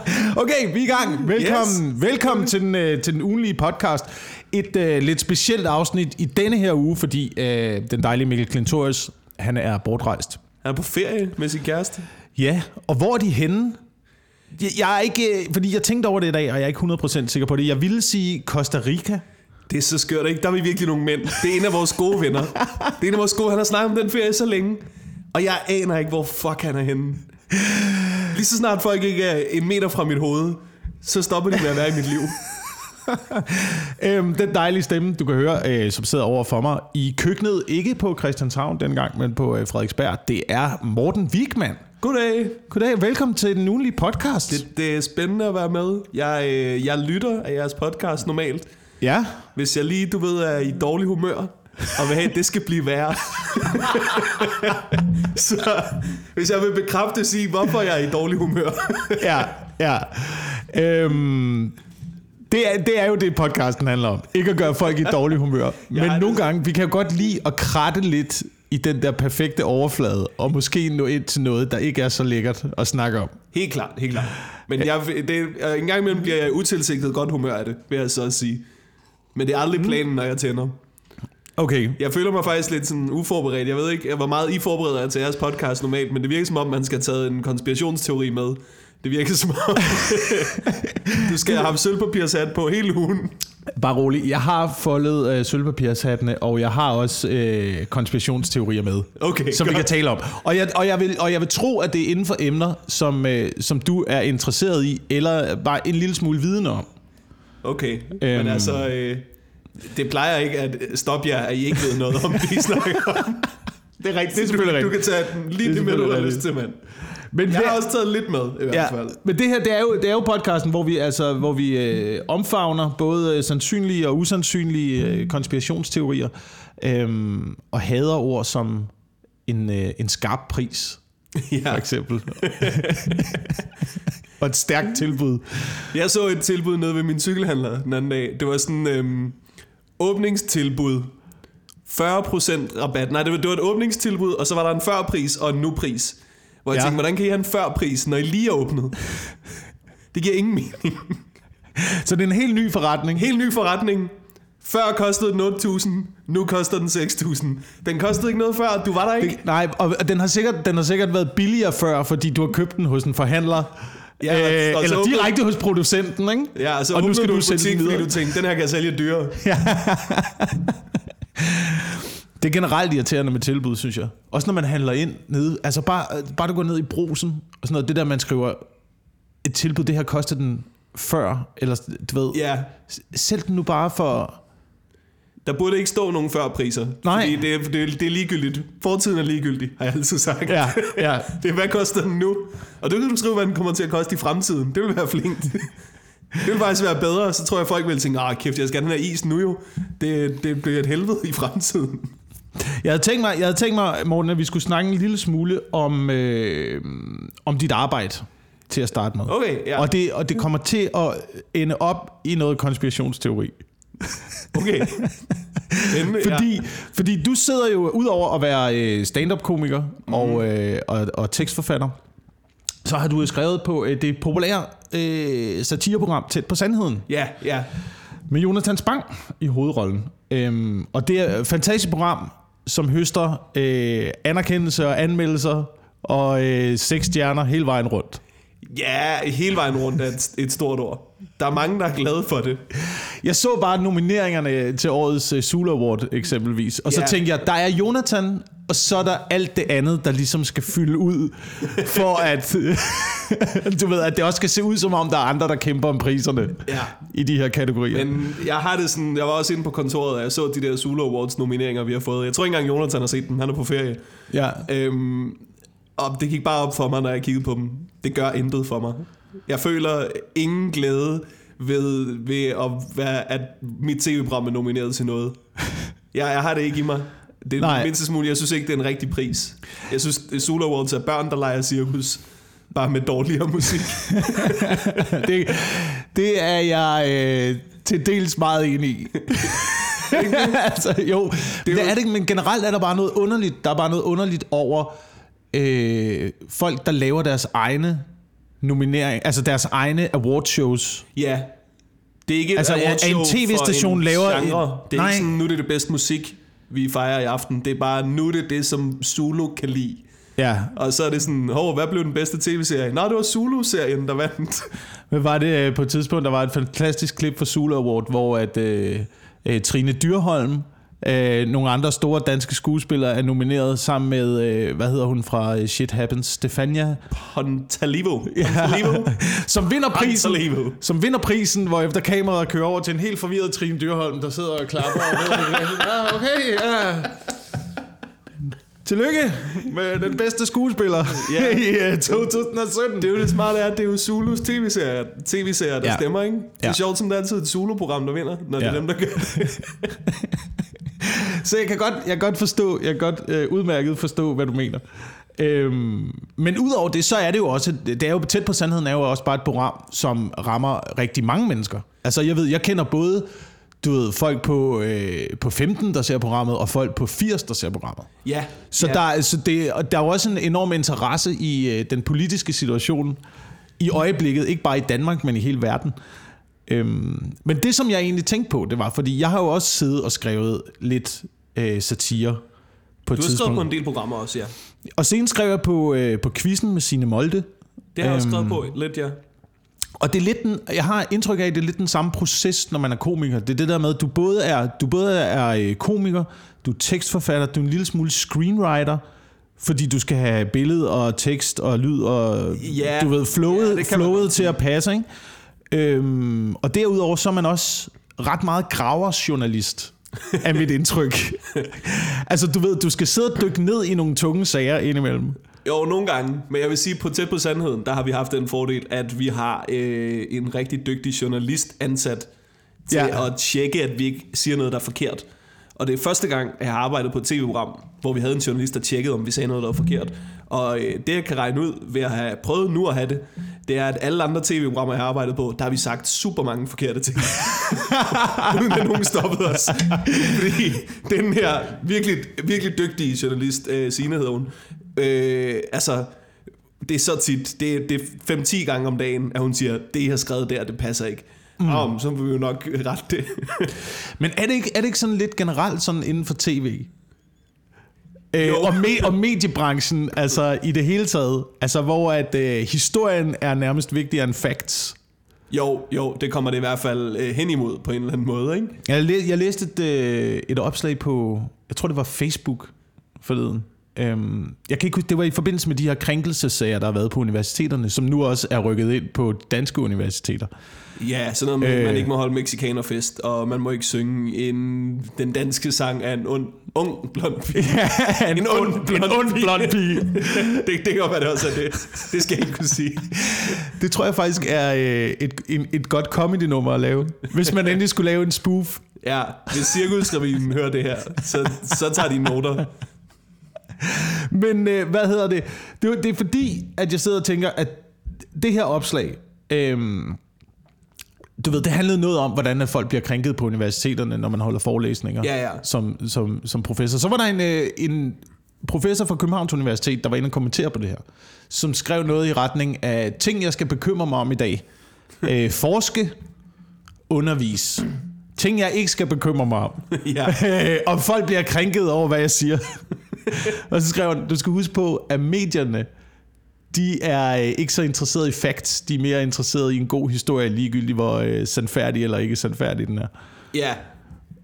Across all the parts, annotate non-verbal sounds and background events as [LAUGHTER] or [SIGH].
[LAUGHS] Okay, vi er i gang. Velkommen, yes. velkommen til, den, øh, til den ugenlige podcast. Et øh, lidt specielt afsnit i denne her uge, fordi øh, den dejlige Mikkel Klintorius, han er bortrejst. Han er på ferie med sin kæreste. Ja, og hvor er de henne? Jeg, jeg er ikke, øh, fordi jeg tænkte over det i dag, og jeg er ikke 100% sikker på det. Jeg ville sige Costa Rica. Det er så skørt, ikke? Der er vi virkelig nogle mænd. Det er en af vores gode venner. Det er en af vores gode, han har snakket om den ferie så længe. Og jeg aner ikke, hvor fuck han er henne. Lige så snart folk ikke er en meter fra mit hoved, så stopper de med at være i mit liv. [LAUGHS] Øhm, den dejlige stemme, du kan høre, øh, som sidder over for mig i køkkenet, ikke på Christianshavn dengang, men på øh, Frederiksberg, det er Morten Wigman. Goddag. Goddag, velkommen til den ugenlige podcast. Det, det er spændende at være med. Jeg, øh, jeg lytter af jeres podcast normalt. Ja, Hvis jeg lige, du ved, er i dårlig humør, og vil have, at det skal blive værre. [LAUGHS] så hvis jeg vil bekræfte sige, hvorfor jeg er i dårlig humør. [LAUGHS] ja, ja. Øhm, det, er, det er jo det, podcasten handler om. Ikke at gøre folk i dårlig humør. [LAUGHS] Men Ja, nogle gange, vi kan jo godt lide at kratte lidt i den der perfekte overflade, og måske nå ind til noget, der ikke er så lækkert at snakke om. Helt klart, helt klart. Men jeg, det, øh, en gang imellem bliver jeg utilsigtet godt humør af det, vil jeg så sige. Men det er aldrig planen, når jeg tænder. Okay, Jeg føler mig faktisk lidt sådan uforberedt. Jeg ved ikke, hvor meget I forbereder jer til jeres podcast normalt, men det virker som om, man skal have taget en konspirationsteori med. Det virker som om, [LAUGHS] du skal have sølvpapirshat på hele ugen. bare rolig. Jeg har foldet øh, sølvpapirshattene, og jeg har også øh, konspirationsteorier med. Okay, som vi godt. kan tale om. Og jeg, og, jeg vil, og jeg vil tro, at det er inden for emner, som, øh, som du er interesseret i, eller bare en lille smule viden om. Okay. Øhm. men altså, øh, det plejer ikke at stoppe jer, at I ikke ved noget om, det I snakker om. Det er rigtigt. Det er Du, selvfølgelig du rigtigt. kan tage den lige Det det med, du har lyst til, mand. Men Jeg har også taget lidt med, i hvert Ja, fald. men det her, det er jo, det er jo podcasten, hvor vi, altså, hvor vi øh, omfavner både øh, sandsynlige og usandsynlige øh, konspirationsteorier, øhm, og hader ord som en, øh, en skarp pris, [LAUGHS] for Ja. eksempel. og et stærkt tilbud. Jeg så et tilbud nede ved min cykelhandler den anden dag. Det var sådan øhm, åbningstilbud. 40% rabat. Nej, det var, det var et åbningstilbud, og så var der en førpris og en nu-pris. Hvor jeg Ja. tænkte, hvordan kan I have en førpris, når I lige er åbnet? Det giver ingen mening. Så det er en helt ny forretning. Helt ny forretning. Før kostede den 8.000, nu koster den 6.000. Den kostede ikke noget før, du var der ikke. Det, nej, og den har, sikkert, den har sikkert været billigere før, fordi du har købt den hos en forhandler. Ja, øh, og eller direkte hos producenten, ikke? Ja, og så og nu skal du du en sælge butik, den fordi videre. du tænkte, den her kan jeg sælge dyrere. [LAUGHS] Det er generelt irriterende med tilbud, synes jeg. Også når man handler ind nede. Altså bare, bare du går ned i brusen og sådan noget. Det der, man skriver et tilbud, det her koster den før. Eller du ved, Ja, sælg den nu bare for... Der burde ikke stå nogen førpriser. Nej. Fordi det er, det, det er ligegyldigt. Fortiden er ligegyldig, har jeg altid sagt. Ja, ja. [LAUGHS] Det er, hvad koster den nu? Og du kan du skrive, hvad den kommer til at koste i fremtiden. Det vil være flinkt. Det vil faktisk være bedre, så tror jeg, folk vil tænke, ah kæft, jeg skal have den her is nu jo. Det, det bliver et helvede i fremtiden. Jeg havde, tænkt mig, jeg havde tænkt mig, Morten, at vi skulle snakke en lille smule om, øh, om dit arbejde til at starte med. Okay, ja. Og, det, og det kommer til at ende op i noget konspirationsteori. Okay. Fordi, ja. fordi du sidder jo, udover at være øh, stand-up-komiker mm. og, øh, og, og tekstforfatter, så har du jo skrevet på øh, det populære øh, satireprogram Tæt på Sandheden, Ja, ja. med Jonathan Spang i hovedrollen. Øhm, og det er et fantastisk program, som høster øh, anerkendelse og anmeldelser og øh, seks stjerner hele vejen rundt. Ja, hele vejen rundt er et, et stort ord. Der er mange, der er glade for det. Jeg så bare nomineringerne til årets uh, Zulu Award eksempelvis, og så Ja. tænkte jeg, der er Jonathan, og så er der alt det andet, der ligesom skal fylde ud, for at, [LAUGHS] du ved, at det også skal se ud som om, der er andre, der kæmper om priserne Ja. i de her kategorier. Men jeg har det sådan, jeg var også inde på kontoret, og jeg så de der Zulu Awards nomineringer, vi har fået. Jeg tror ikke engang, Jonathan har set dem. Han er på ferie. ja. Øhm, og det gik bare op for mig, når jeg kiggede på dem. Det gør intet for mig. Jeg føler ingen glæde ved, ved at, være, at mit tv-program er nomineret til noget. Jeg, jeg har det ikke i mig. Det er Nej. mindste smule. Jeg synes ikke, det er en rigtig pris. Jeg synes, Zulu Awards er børn, der leger cirkus. Bare med dårligere musik. [LAUGHS] det, det er jeg øh, til dels meget enig i. [LAUGHS] altså, jo, det, det er det, men generelt er der bare noget underligt. Der er bare noget underligt over øh, folk, der laver deres egne nominering, altså deres egne awardshows. Ja. Det er ikke et Altså, en awardshow TV-station for en laver en- genre. Det er Nej. ikke sådan, nu er det det bedste musik, vi fejrer i aften. Det er bare, nu er det det, som Zulu kan lide. Ja, Og så er det sådan, hov, hvad blev den bedste tv-serie? Nå, det var Zulu-serien, der vandt. men var det øh, på et tidspunkt, der var et fantastisk klip fra Zulu Award, hvor at øh, øh, Trine Dyrholm, øh, nogle andre store danske skuespillere er nomineret sammen med, øh, hvad hedder hun fra øh, Shit Happens, Stefania, Pontalivo. [LAUGHS] Pontalivo. som vinder prisen. Pontalivo. Som vinder prisen, hvor efter kameraet kører over til en helt forvirret Trine Dyrholm, der sidder og klapper. Og ved, ja, okay, ja. Tillykke med den bedste skuespiller Ja. [LAUGHS] i øh, 2017. Det er jo det smarte er, at det er jo Zulus tv-serier, tv-serier der Ja. ja. stemmer, ikke? Det er Ja. sjovt, som det er altid et Zulu-program, der vinder, når det Ja. er dem, der gør det. [LAUGHS] [LAUGHS] Så jeg kan godt, jeg kan godt forstå, jeg kan godt øh, udmærket forstå, hvad du mener. Øhm, men udover det, så er det jo også, det er jo tæt på sandheden, er jo også bare et program, som rammer rigtig mange mennesker. Altså jeg ved, jeg kender både du ved, folk på, øh, på 15, der ser programmet, og folk på 80, der ser programmet. Ja. Så, ja. der, er- så det, og der er jo også en enorm interesse i øh, den politiske situation i øjeblikket, ikke bare i Danmark, men i hele verden. Øhm, men det, som jeg egentlig tænkte på, det var, fordi jeg har jo også siddet og skrevet lidt øh, satire på et Du har skrevet på en del programmer også, ja. Og senest skrev jeg på, øh, på quizzen med sine Molde. Det har jeg også Øhm, skrevet på lidt, ja. Og det er lidt den, jeg har indtryk af, at det er lidt den samme proces, når man er komiker. Det er det der med, at du både er, du både er øh, komiker, du er tekstforfatter, du er en lille smule screenwriter, fordi du skal have billede og tekst og lyd og Ja, du ved, ja, flowet, det kan man flowet godt til at passe. Ikke? Øhm, og derudover så er man også ret meget graversjournalist [LAUGHS] af mit indtryk. altså du ved, du skal sidde og dykke ned i nogle tunge sager indimellem. Jo, nogle gange. Men jeg vil sige, på tæt på sandheden, der har vi haft den fordel, at vi har øh, en rigtig dygtig journalist ansat til ja. at tjekke, at vi ikke siger noget, der er forkert. Og det er første gang, at jeg har arbejdet på et tv-program, hvor vi havde en journalist, der tjekkede, om vi sagde noget, der var forkert. Og øh, det, jeg kan regne ud ved at have prøvet nu at have det, det er, at alle andre tv-programmer, jeg har arbejdet på, der har vi sagt super mange forkerte ting. [LAUGHS] Uden at nogen stoppede os. Fordi den her virkelig, virkelig dygtige journalist, øh, Signe hedder hun, øh, altså, det er så tit, det, det er 5-10 gange om dagen, at hun siger, det I har skrevet der, det passer ikke. Mm. Om, så vil vi jo nok [LAUGHS] rette det. Men er det ikke, er det ikke sådan lidt generelt sådan inden for tv? Øh, og, me, og mediebranchen, altså i det hele taget, altså hvor at øh, historien er nærmest vigtigere end facts. jo, jo, det kommer det i hvert fald øh, hen imod på en eller anden måde, ikke? Jeg, læ, jeg læste et, øh, et opslag på, jeg tror det var Facebook forleden. Øhm, jeg kan ikke huske, det var i forbindelse med de her krænkelsesager, der har været på universiteterne, som nu også er rykket ind på danske universiteter. Ja, sådan noget med, Øh. man ikke må holde mexikanerfest, og man må ikke synge en, den danske sang af en ond, ung blond pige. [LAUGHS] en, En ond blond en ond blond pige. [LAUGHS] det, det kan godt være, det også er det. Det skal jeg ikke kunne sige. Det tror jeg faktisk er øh, et, en, et godt comedy-nummer at lave. Hvis man endelig skulle lave en spoof. Ja, hvis Cirkusrevyen hører det her, så, så tager de noter. Men øh, hvad hedder det? det? er- Det er fordi, at jeg sidder og tænker, at det her opslag... Øh, du ved, det handlede noget om, hvordan folk bliver krænket på universiteterne, når man holder forelæsninger Ja, ja. Som, som, som professor. Så var der en, øh, en professor fra Københavns Universitet, der var inde og kommentere på det her, som skrev noget i retning af ting, jeg skal bekymre mig om i dag. Øh, forske, undervis. Ting, jeg ikke skal bekymre mig om. [LAUGHS] Ja. [LAUGHS] Øh, om folk bliver krænket over, hvad jeg siger. [LAUGHS] og så skrev han, du skal huske på, at medierne, de er øh, ikke så interesserede i facts, de er mere interesserede i en god historie, ligegyldigt hvor øh, sandfærdig eller ikke sandfærdig den er. Ja,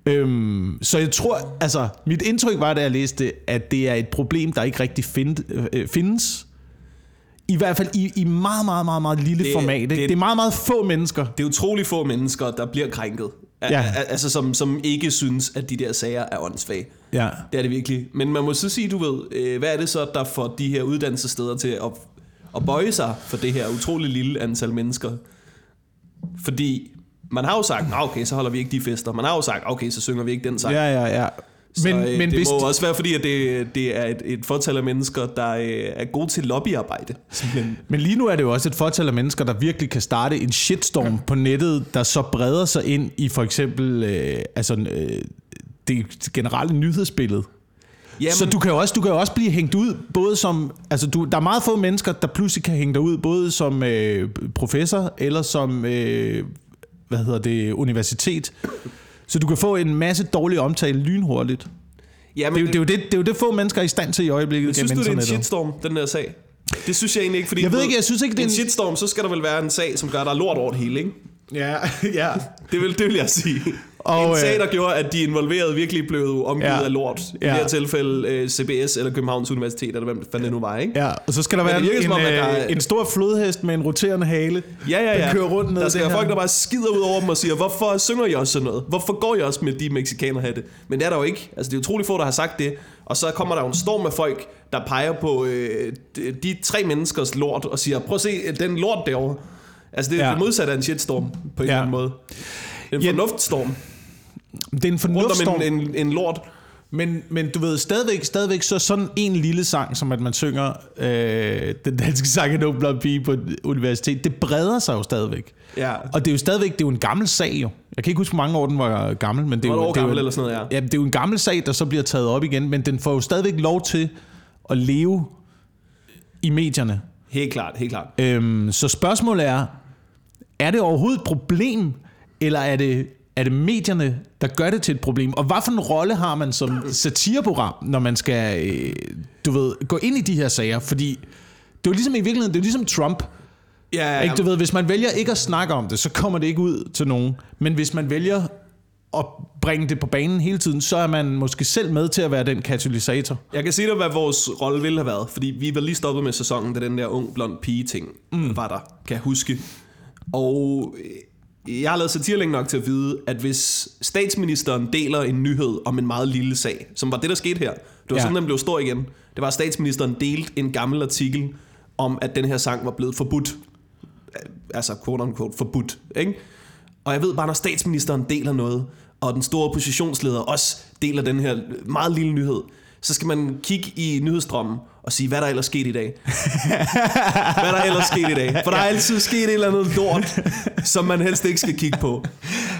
Øhm, så jeg tror, altså, mit indtryk var, da jeg læste at det er et problem, der ikke rigtig find, øh, findes. I hvert fald i, i meget, meget, meget, meget lille det, format. Ikke? Det- det er meget, meget få mennesker. det er utrolig få mennesker, der bliver krænket. Ja. al- Altså, som, som ikke synes, at de der sager er åndssvage. Ja. Det er det virkelig. Men man må så sige, du ved, øh, hvad er det så, der får de her uddannelsessteder til at, at bøje sig for det her utrolig lille antal mennesker? Fordi man har jo sagt, "Nå, okay, så holder vi ikke de fester. Man har jo sagt, okay, så synger vi ikke den sang. Ja, ja, ja. Så, Men, øh, men det hvis, må også være, fordi at det, det er et, et fortal af mennesker, der øh, er gode til lobbyarbejde. Simpelthen. Men lige nu er det jo også et fortal af mennesker, der virkelig kan starte en shitstorm på nettet, der så breder sig ind i for eksempel øh, altså, øh, det generelle nyhedsbillede. Jamen- Så du kan, jo også, du kan jo også blive hængt ud, både som... Altså, du, der er meget få mennesker, der pludselig kan hænge dig ud, både som øh, professor, eller som, øh, hvad hedder det, universitet. Så du kan få en masse dårlig omtale lynhurtigt. Ja, Det er, jo, det, er jo det, det er jo det, få mennesker er i stand til i øjeblikket Synes du, det er en shitstorm, den der sag? Det synes jeg egentlig ikke, fordi... Jeg ved ikke, jeg synes ikke, det er en en- shitstorm, så skal der vel være en sag, som gør dig lort over det hele, ikke? Ja, [LAUGHS] ja. Det vil, det vil jeg sige. Og, en øh, sag, der gjorde, at de involverede virkelig blev omgivet Ja. af lort. I Ja. det her tilfælde øh, CBS eller Københavns Universitet, eller hvem fanden det nu var, ikke? Ja, og så skal der være det en, som om, der øh, er- en stor flodhest med en roterende hale. Ja, ja, ja. Der kører rundt ned Der skal det folk, her. der bare skider ud over dem og siger, hvorfor synger I også sådan noget? Hvorfor går I også med de mexikanerhatte? Men det er der jo ikke. Altså, det er utroligt få, der har sagt det. Og så kommer der jo en storm af folk, der peger på øh, de, tre menneskers lort og siger, prøv at se den lort derovre. Altså, det er ja. det modsatte af en shitstorm på en Ja. eller anden måde. En Ja. fornuftstorm. Det er en Rundt fornuftstorm. om en, en, en lort. Men, men du ved, stadigvæk, stadigvæk så sådan en lille sang, som at man synger øh, den danske sang af No Blond Pige på et universitet, det breder sig jo stadigvæk. Ja. Og det er jo stadigvæk, det er jo en gammel sag jo. Jeg kan ikke huske, hvor mange år den var gammel, men det er jo, det er gammel jo, eller sådan noget, ja. ja. det er jo en gammel sag, der så bliver taget op igen, men den får jo stadigvæk lov til at leve i medierne. Helt klart, helt klart. Øhm, så spørgsmålet er, er det overhovedet et problem, eller er det, er det medierne, der gør det til et problem? Og hvad for en rolle har man som satireprogram, når man skal, øh, du ved, gå ind i de her sager? Fordi det er jo ligesom i virkeligheden, det er ligesom Trump. Ja, ja, Ikke? Du ved, hvis man vælger ikke at snakke om det, så kommer det ikke ud til nogen. Men hvis man vælger at bringe det på banen hele tiden, så er man måske selv med til at være den katalysator. Jeg kan sige dig, hvad vores rolle ville have været, fordi vi var lige stoppet med sæsonen, da den der ung blond pige ting mm. var der, kan jeg huske. Og øh, jeg har lavet satire længe nok til at vide, at hvis statsministeren deler en nyhed om en meget lille sag, som var det, der skete her, det var Ja. sådan, den blev stor igen, det var, at statsministeren delte en gammel artikel om, at den her sang var blevet forbudt. Altså, quote unquote, forbudt, ikke? Og jeg ved bare, når statsministeren deler noget, og den store oppositionsleder også deler den her meget lille nyhed, så skal man kigge i nyhedsstrømmen og sige, hvad der ellers sket i dag. [LAUGHS] hvad der ellers sket i dag. For der er altid sket et eller andet lort, som man helst ikke skal kigge på.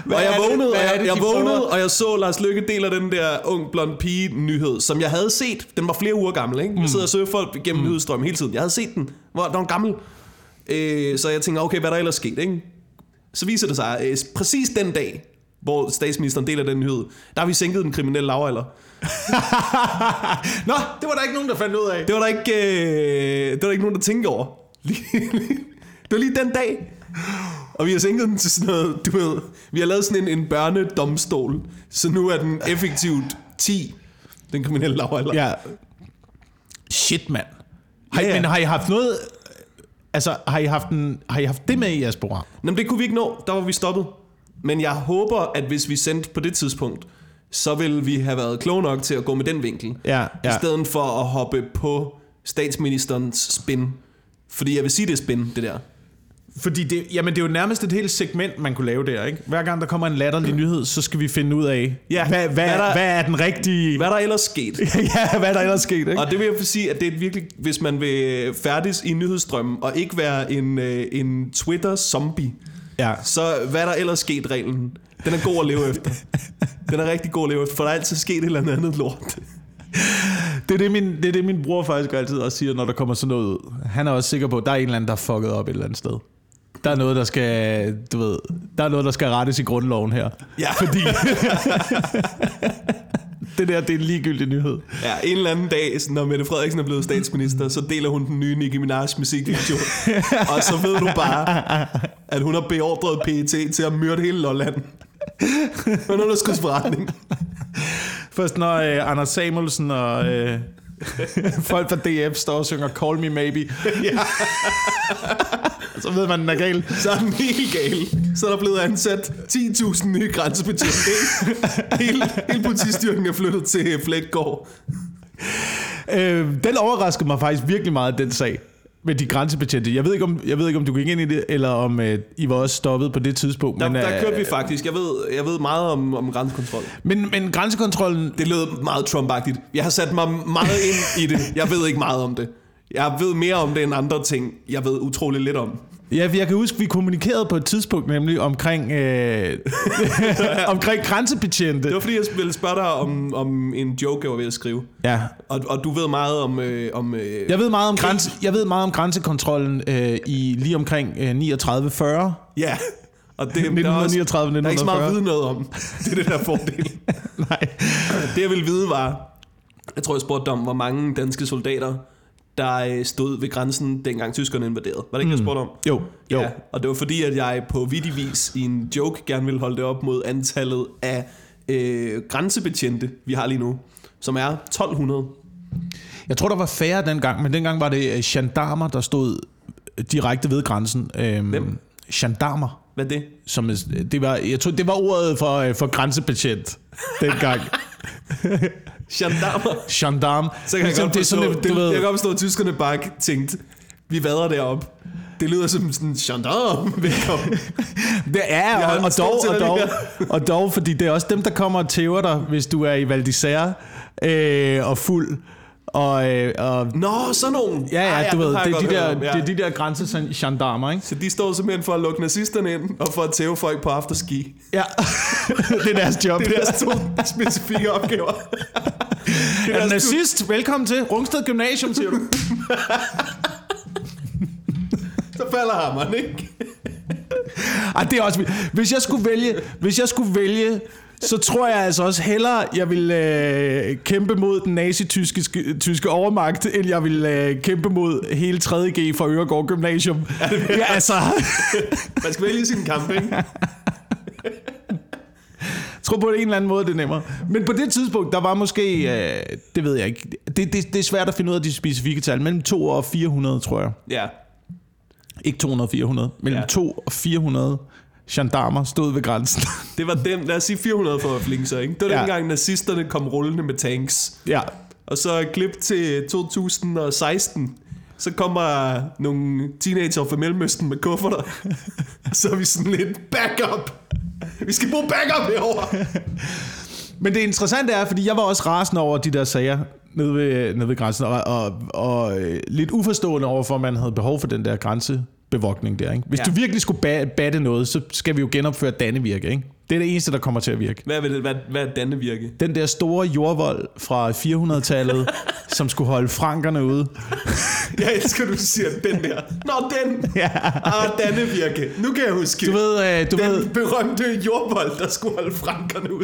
Hvad og jeg vågnede, og jeg, det, jeg de vågnede og jeg så Lars Lykke deler den der ung blond pige nyhed, som jeg havde set. Den var flere uger gammel, ikke? Jeg sidder og søger folk igennem mm. nyhedsstrømmen hele tiden. Jeg havde set den, hvor den var gammel. Øh, så jeg tænker, okay, hvad er der ellers sket, ikke? Så viser det sig, øh, præcis den dag, hvor statsministeren deler den nyhed, der har vi sænket den kriminelle lavalder. Nå, det var der ikke nogen, der fandt ud af. Det var der ikke, øh, det var der ikke nogen, der tænkte over. [LAUGHS] Det var lige den dag. Og vi har sænket den til sådan noget, du ved, vi har lavet sådan en, en børnedomstol, så nu er den effektivt 10, den kriminelle lavalder. Ja. Shit, mand. Har, Ja, ja. Men har I haft noget... Altså, har I haft, en, har I haft det med i jeres program? Nå, men det kunne vi ikke nå, der var vi stoppet. Men jeg håber, at hvis vi sendte på det tidspunkt, så vil vi have været kloge nok til at gå med den vinkel. Ja, ja. I stedet for at hoppe på statsministerens spin. Fordi jeg vil sige, det er spin, det der. Fordi det, jamen det er jo nærmest et helt segment, man kunne lave der, ikke? Hver gang der kommer en latterlig nyhed, så skal vi finde ud af, Ja, hvad, hvad, hvad hvad, der- hvad er den rigtige... Hvad er der ellers sket? [LAUGHS] ja, hvad er der ellers sket, ikke? Og det vil jeg sige, at det er virkelig, hvis man vil færdes i nyhedsstrømmen, og ikke være en, øh, en Twitter-zombie, Ja. så hvad er der ellers sket reglen? Den er god at leve efter. Den er rigtig god at leve efter, for der er altid sket et eller andet lort. Det er det, min, det er det, min bror faktisk altid også siger, når der kommer sådan noget ud. Han er også sikker på, at der er en eller anden, der er fucket op et eller andet sted. Der er noget, der skal, du ved, der er noget, der skal rettes i grundloven her. Ja. Fordi [LAUGHS] det der, det er en ligegyldig nyhed. Ja, en eller anden dag, når Mette Frederiksen er blevet statsminister, så deler hun den nye Nicki Minaj musikvideo. [LAUGHS] og så ved du bare, at hun har beordret PET til at myrde hele Lolland. Med underskudsforretning. Først når øh, Anders Samuelsen og øh, [LAUGHS] folk fra DF står og synger Call Me Maybe, Ja, [LAUGHS] så ved man, den er gal. så er den helt gal. Så er der blevet ansat 10.000 nye grænsebetjente. [LAUGHS] Hele, hele politistyrken er flyttet til Flækgaard. Øh, den overraskede mig faktisk virkelig meget, den sag med de grænsebetjente. Jeg ved ikke, om, jeg ved ikke, om du gik ind i det, eller om øh, I var også stoppet på det tidspunkt. Der, men, der øh, kørte vi faktisk. Jeg ved, jeg ved meget om, om grænsekontrol. Men, men grænsekontrollen... Det lød meget Trump-agtigt. Jeg har sat mig meget ind i det. Jeg ved ikke meget om det. Jeg ved mere om det end andre ting, jeg ved utrolig lidt om. Ja, jeg kan huske, vi kommunikerede på et tidspunkt nemlig omkring, øh, [LAUGHS] omkring grænsebetjente. Det var fordi, jeg ville spørge dig om, om en joke, jeg var ved at skrive. Ja, Og, og du ved meget om... Øh, om øh, jeg ved meget om, grænse, jeg ved meget om grænsekontrollen øh, i lige omkring øh, 39-40. Ja, og det, der, er også, 1939 der er ikke så meget at 1940. vide noget om. [LAUGHS] Det er det der fordel. [LAUGHS] Nej. Det jeg ville vide var, jeg tror jeg spurgte om, hvor mange danske soldater, der øh, stod ved grænsen, dengang tyskerne invaderede. Var det ikke, jeg spurgte om? Jo, jo. Ja, og det var fordi, at jeg på vittig vis i en joke gerne ville holde det op mod antallet af øh, grænsebetjente, vi har lige nu, som er 1200. Jeg tror, der var færre dengang, men dengang var det øh, gendarmer, der stod direkte ved grænsen. Øhm, Hvem? Gendarmer. Hvad er det? Som, det, var, jeg tror, det var ordet for, øh, for grænsebetjent [LAUGHS] dengang. Gendarmer. Gendarme. Så kan jeg Ligesom, godt det er sådan, forstå, et- det, du ved, jeg kan godt forstå, at tyskerne bare tænkte, vi vader derop. Det lyder som sådan, gendarme, velkommen. [LAUGHS] Det er, og, og, dog, og, dog, og dog, fordi det er også dem, der kommer og tæver dig, hvis du er i Val d'Isère øh, og fuld. Og, øh, og Nå, sådan nogen. ja, ja, du dem ved, det er, de der, ja. det er de der grænsegendarmer, ikke? Så de står simpelthen for at lukke nazisterne ind, og for at tæve folk på afterski. Ja, [LAUGHS] det er deres job. Det er deres to specifikke opgaver. Det Er du nazist? Velkommen til Rungsted Gymnasium, siger du. Så falder hammeren, ikke? Ej, det er også. Hvis jeg skulle vælge, hvis jeg skulle vælge, så tror jeg altså også hellere, jeg vil øh, kæmpe mod den nazi-tyske tyske overmagt, end jeg vil øh, kæmpe mod hele 3.G fra Øregård Gymnasium. Ja, altså, [LAUGHS] Man skal vælge sin kamp, ikke? [LAUGHS] jeg tror på en eller anden måde, det er nemmere. Men på det tidspunkt, der var måske, øh, det ved jeg ikke, det, det, det er svært at finde ud af de specifikke tal, mellem 2 og 400, tror jeg. Ja. Ikke 200 og 400, mellem Ja. 2 og 400 gendarmer stod ved grænsen. [LAUGHS] Det var dem, lad os sige 400 for sig, ikke? Det var Ja. dengang nazisterne kom rullende med tanks. ja, Og så klip til 2016, så kommer nogle teenager fra Mellemøsten med kufferter. [LAUGHS] så er vi sådan lidt backup. Vi skal bruge backup herovre. [LAUGHS] Men det interessante er, fordi jeg var også rasende over de der sager nede ved, nede ved grænsen, og, og, og øh, lidt uforstående over, for at man havde behov for den der grænsebevogtning der. Ikke? Hvis ja. Ja. du virkelig skulle ba- batte noget, så skal vi jo genopføre Dannevirke. Ikke? Det er det eneste, der kommer til at virke. Hvad vil det, hvad, hvad er Dannevirke? Den der store jordvold fra 400-tallet, [LAUGHS] som skulle holde frankerne ude. [LAUGHS] Jeg elsker, du siger den der. Nå, den. Ja. Ah, Dannevirke. Nu kan jeg huske. Du ved, øh, du den ved berømte jordvold, der skulle holde frankerne ud.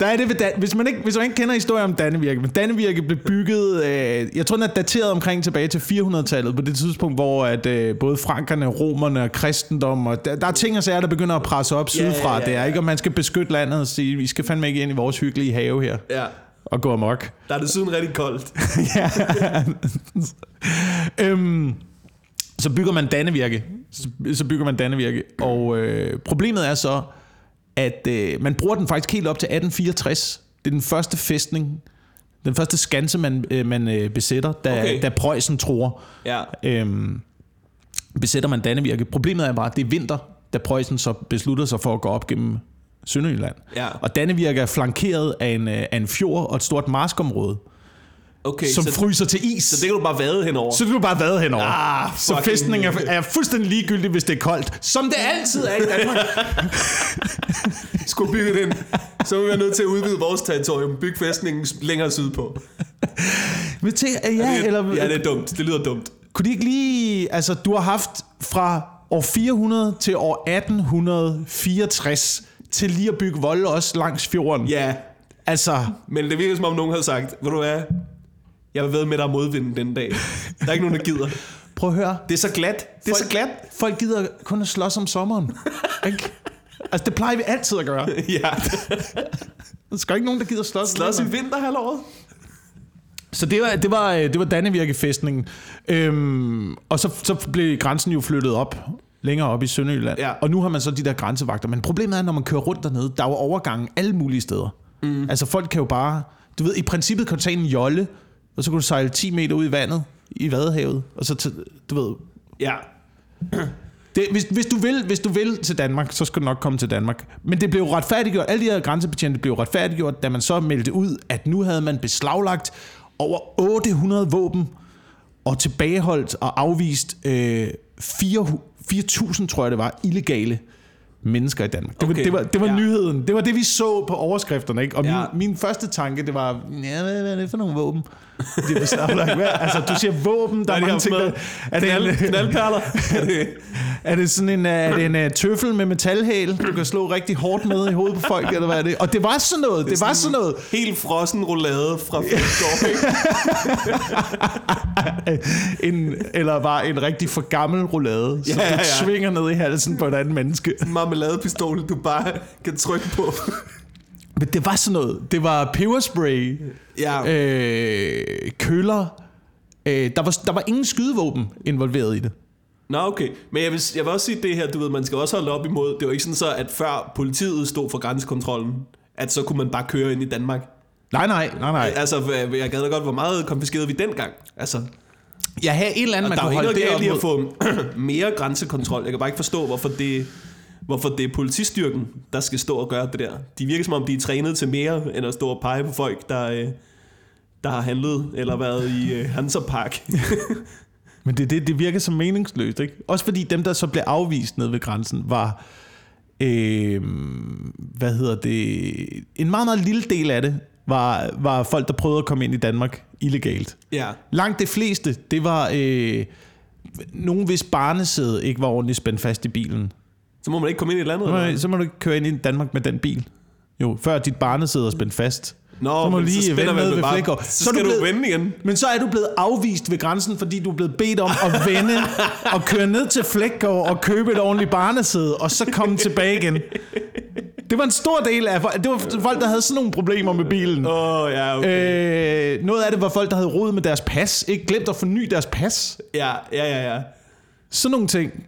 Der er det ved Dan- hvis, man ikke, hvis man ikke kender historien om Dannevirke, men Dannevirke blev bygget, øh, jeg tror den er dateret omkring tilbage til 400-tallet, på det tidspunkt, hvor at, øh, både frankerne, romerne og kristendom, og der, der er ting og sager, der begynder at presse op Ja, ja, sydfra ja, ja. der, ikke? og man skal beskytte landet og sige, vi skal fandme ikke ind i vores hyggelige have her Ja. og gå amok. Der er desuden rigtig koldt. [LAUGHS] ja. øhm, så bygger man Dannevirke. Så, så bygger man Dannevirke. Og øh, problemet er så, at øh, man bruger den faktisk helt op til 1864. Det er den første fæstning, den første skanse, man, øh, man øh, besætter, da. Okay. da Preussen tror. Ja. Øhm, besætter man Dannevirke. Problemet er bare, at det er vinter, da Preussen så beslutter sig for at gå op gennem Sønderjylland. Ja. Og Dannevirke er flankeret af en, øh, af en fjord og et stort marskområde, Okay, som så, fryser til is. så det kan du bare vade henover. Så du kan bare vade henover. Ah, så fæstningen er, er fuldstændig ligegyldig, hvis det er koldt. Som det altid er i Danmark. [LAUGHS] skulle bygge den, så er vi nødt til at udvide vores territorium, bygge fæstningen længere sydpå. Men til, ja, det, eller, ja, det er dumt. Det lyder dumt. kunne de ikke lige... Altså, du har haft fra år 400 til år 1864 til lige at bygge volde også langs fjorden. Ja, Altså, men det virker som om nogen havde sagt, ved du hvad, jeg vil ved med dig modvinden den dag. Der er ikke nogen, der gider. [LAUGHS] prøv at høre. Det er så glat. Det er Folk- så glat. Folk gider kun at slås om sommeren. ikke? Altså, det plejer vi altid at gøre. [LAUGHS] Ja, [LAUGHS] Der skal ikke nogen, der gider slås. slås i vinterhalvåret. Så det var, det var, øh, det var Dannevirkefæstningen. Øhm, og så, så blev grænsen jo flyttet op længere op i Sønderjylland. Ja. Og nu har man så de der grænsevagter. Men problemet er, når man kører rundt dernede, der er jo overgange alle mulige steder. Mm. Altså folk kan jo bare... Du ved, i princippet kan du tage en jolle, og så kan du sejle 10 meter ud i vandet i Vadehavet. Og så, du ved... Ja, [CLEARS THROAT] Det, hvis, hvis, du vil, hvis du vil til Danmark, så skal du nok komme til Danmark. Men det blev jo retfærdiggjort. Alle de her grænsebetjente blev retfærdiggjort, da man så meldte ud, at nu havde man beslaglagt over 800 våben og tilbageholdt og afvist øh, 4.000, tror jeg det var, illegale mennesker i Danmark. Det var, Okay, det var, det var ja. nyheden. Det var det, vi så på overskrifterne. Ikke? Og Ja. min, min første tanke, det var, ja, hvad, hvad er det for nogle våben? Det var hvad? altså, du siger våben, der er mange ting, der... Er det, Knald, en, knaldperler. [LAUGHS] er det sådan en, er det en uh, tøffel med metalhæl, du kan slå rigtig hårdt med i hovedet på folk, eller hvad er det? Og det var sådan noget, det, var sådan noget. Helt frossen roulade fra ikke? [LAUGHS] En, eller bare en rigtig for gammel roulade, som Ja, ja, du ja. svinger ned i halsen på et andet menneske. En marmeladepistol, du bare kan trykke på. Men det var sådan noget. Det var peberspray, Ja. øh, køller. Øh, der, var, der var ingen skydevåben involveret i det. Nå, okay. Men jeg vil, jeg vil også sige det her, du ved, man skal også holde op imod. Det var ikke sådan så, at før politiet stod for grænsekontrollen, at så kunne man bare køre ind i Danmark. Nej, nej, nej, nej. Altså, jeg gad da godt, hvor meget konfiskerede vi dengang. Altså, Jeg havde et eller andet, man kunne holde det op i at mod. få [CLEARS THROAT] mere grænsekontrol. Jeg kan bare ikke forstå, hvorfor det, hvorfor det er politistyrken, der skal stå og gøre det der. De virker som om, de er trænet til mere, end at stå og pege på folk, der, øh, der har handlet eller været i øh, Hansa Park. [LAUGHS] Men det, det, det virker som meningsløst, ikke? Også fordi dem, der så blev afvist ned ved grænsen, var... Øh, hvad hedder det? En meget, meget lille del af det var, var folk, der prøvede at komme ind i Danmark illegalt. ja. Langt det fleste, det var øh, nogen, hvis barnesæde ikke var ordentligt spændt fast i bilen. Så må man ikke komme ind i landet. Så må, eller? så må du ikke køre ind i Danmark med den bil. Jo, før dit barnesæde er spændt fast. Nå, så må du men lige spænder vende vel ved bare-. Så, Så du skal du blevet- vende igen. Men så er du blevet afvist ved grænsen, fordi du er blevet bedt om at vende og køre ned til Flækgaard og købe et ordentligt barnesæde, og så komme tilbage igen. Det var en stor del af... Det var folk, der havde sådan nogle problemer med bilen. Åh, oh, ja, okay. Øh, noget af det var folk, der havde rodet med deres pas. Ikke glemt at forny deres pas. Ja, ja, ja, ja. Sådan nogle ting.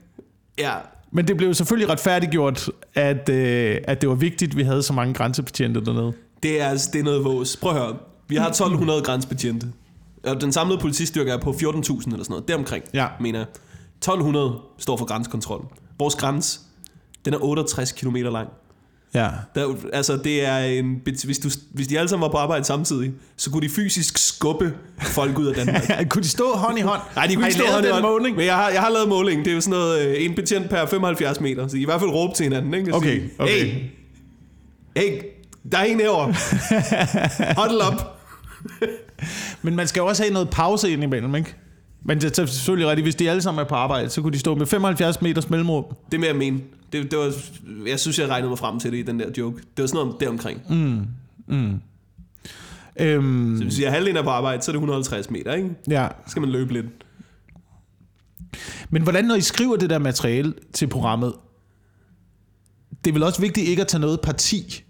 Ja, Men det blev selvfølgelig retfærdiggjort, at, øh, at det var vigtigt, at vi havde så mange grænsebetjente dernede. det er, altså- det er noget vås. Prøv at høre. Vi har 1200 grænsebetjente. Og den samlede politistyrke er på 14.000 eller sådan noget. Deromkring, Ja. mener jeg. 1200 står for grænsekontrol. Vores grænse, den er 68 km lang. Ja. Der, er altså, det er en, hvis, du, hvis de alle sammen var på arbejde samtidig, så kunne de fysisk skubbe folk ud af Danmark. [LAUGHS] kunne de stå hånd i hånd? Nej, de kunne Har ikke stå hånd i hånd. måling? Men jeg har, jeg har lavet måling. Det er jo sådan noget, øh, en betjent per 75 meter. Så I, i hvert fald råbe til hinanden, ikke? Okay, sige, okay. Hey, hey, der er en herovre. [LAUGHS] Huddle op. Men man skal jo også have noget pause indimellem, ikke? Men det er selvfølgelig rigtigt, hvis de alle sammen er på arbejde, så kunne de stå med 75 meters mellemrum. Det med at mene. Det, det var, jeg synes, jeg regnede mig frem til det i den der joke. Det var sådan noget deromkring. Mm. Øhm, Så hvis jeg halvdelen er på arbejde, så er det 150 meter, ikke? ja. Så skal man løbe lidt. Men hvordan, når I skriver det der materiale til programmet, det er vel også vigtigt ikke at tage noget parti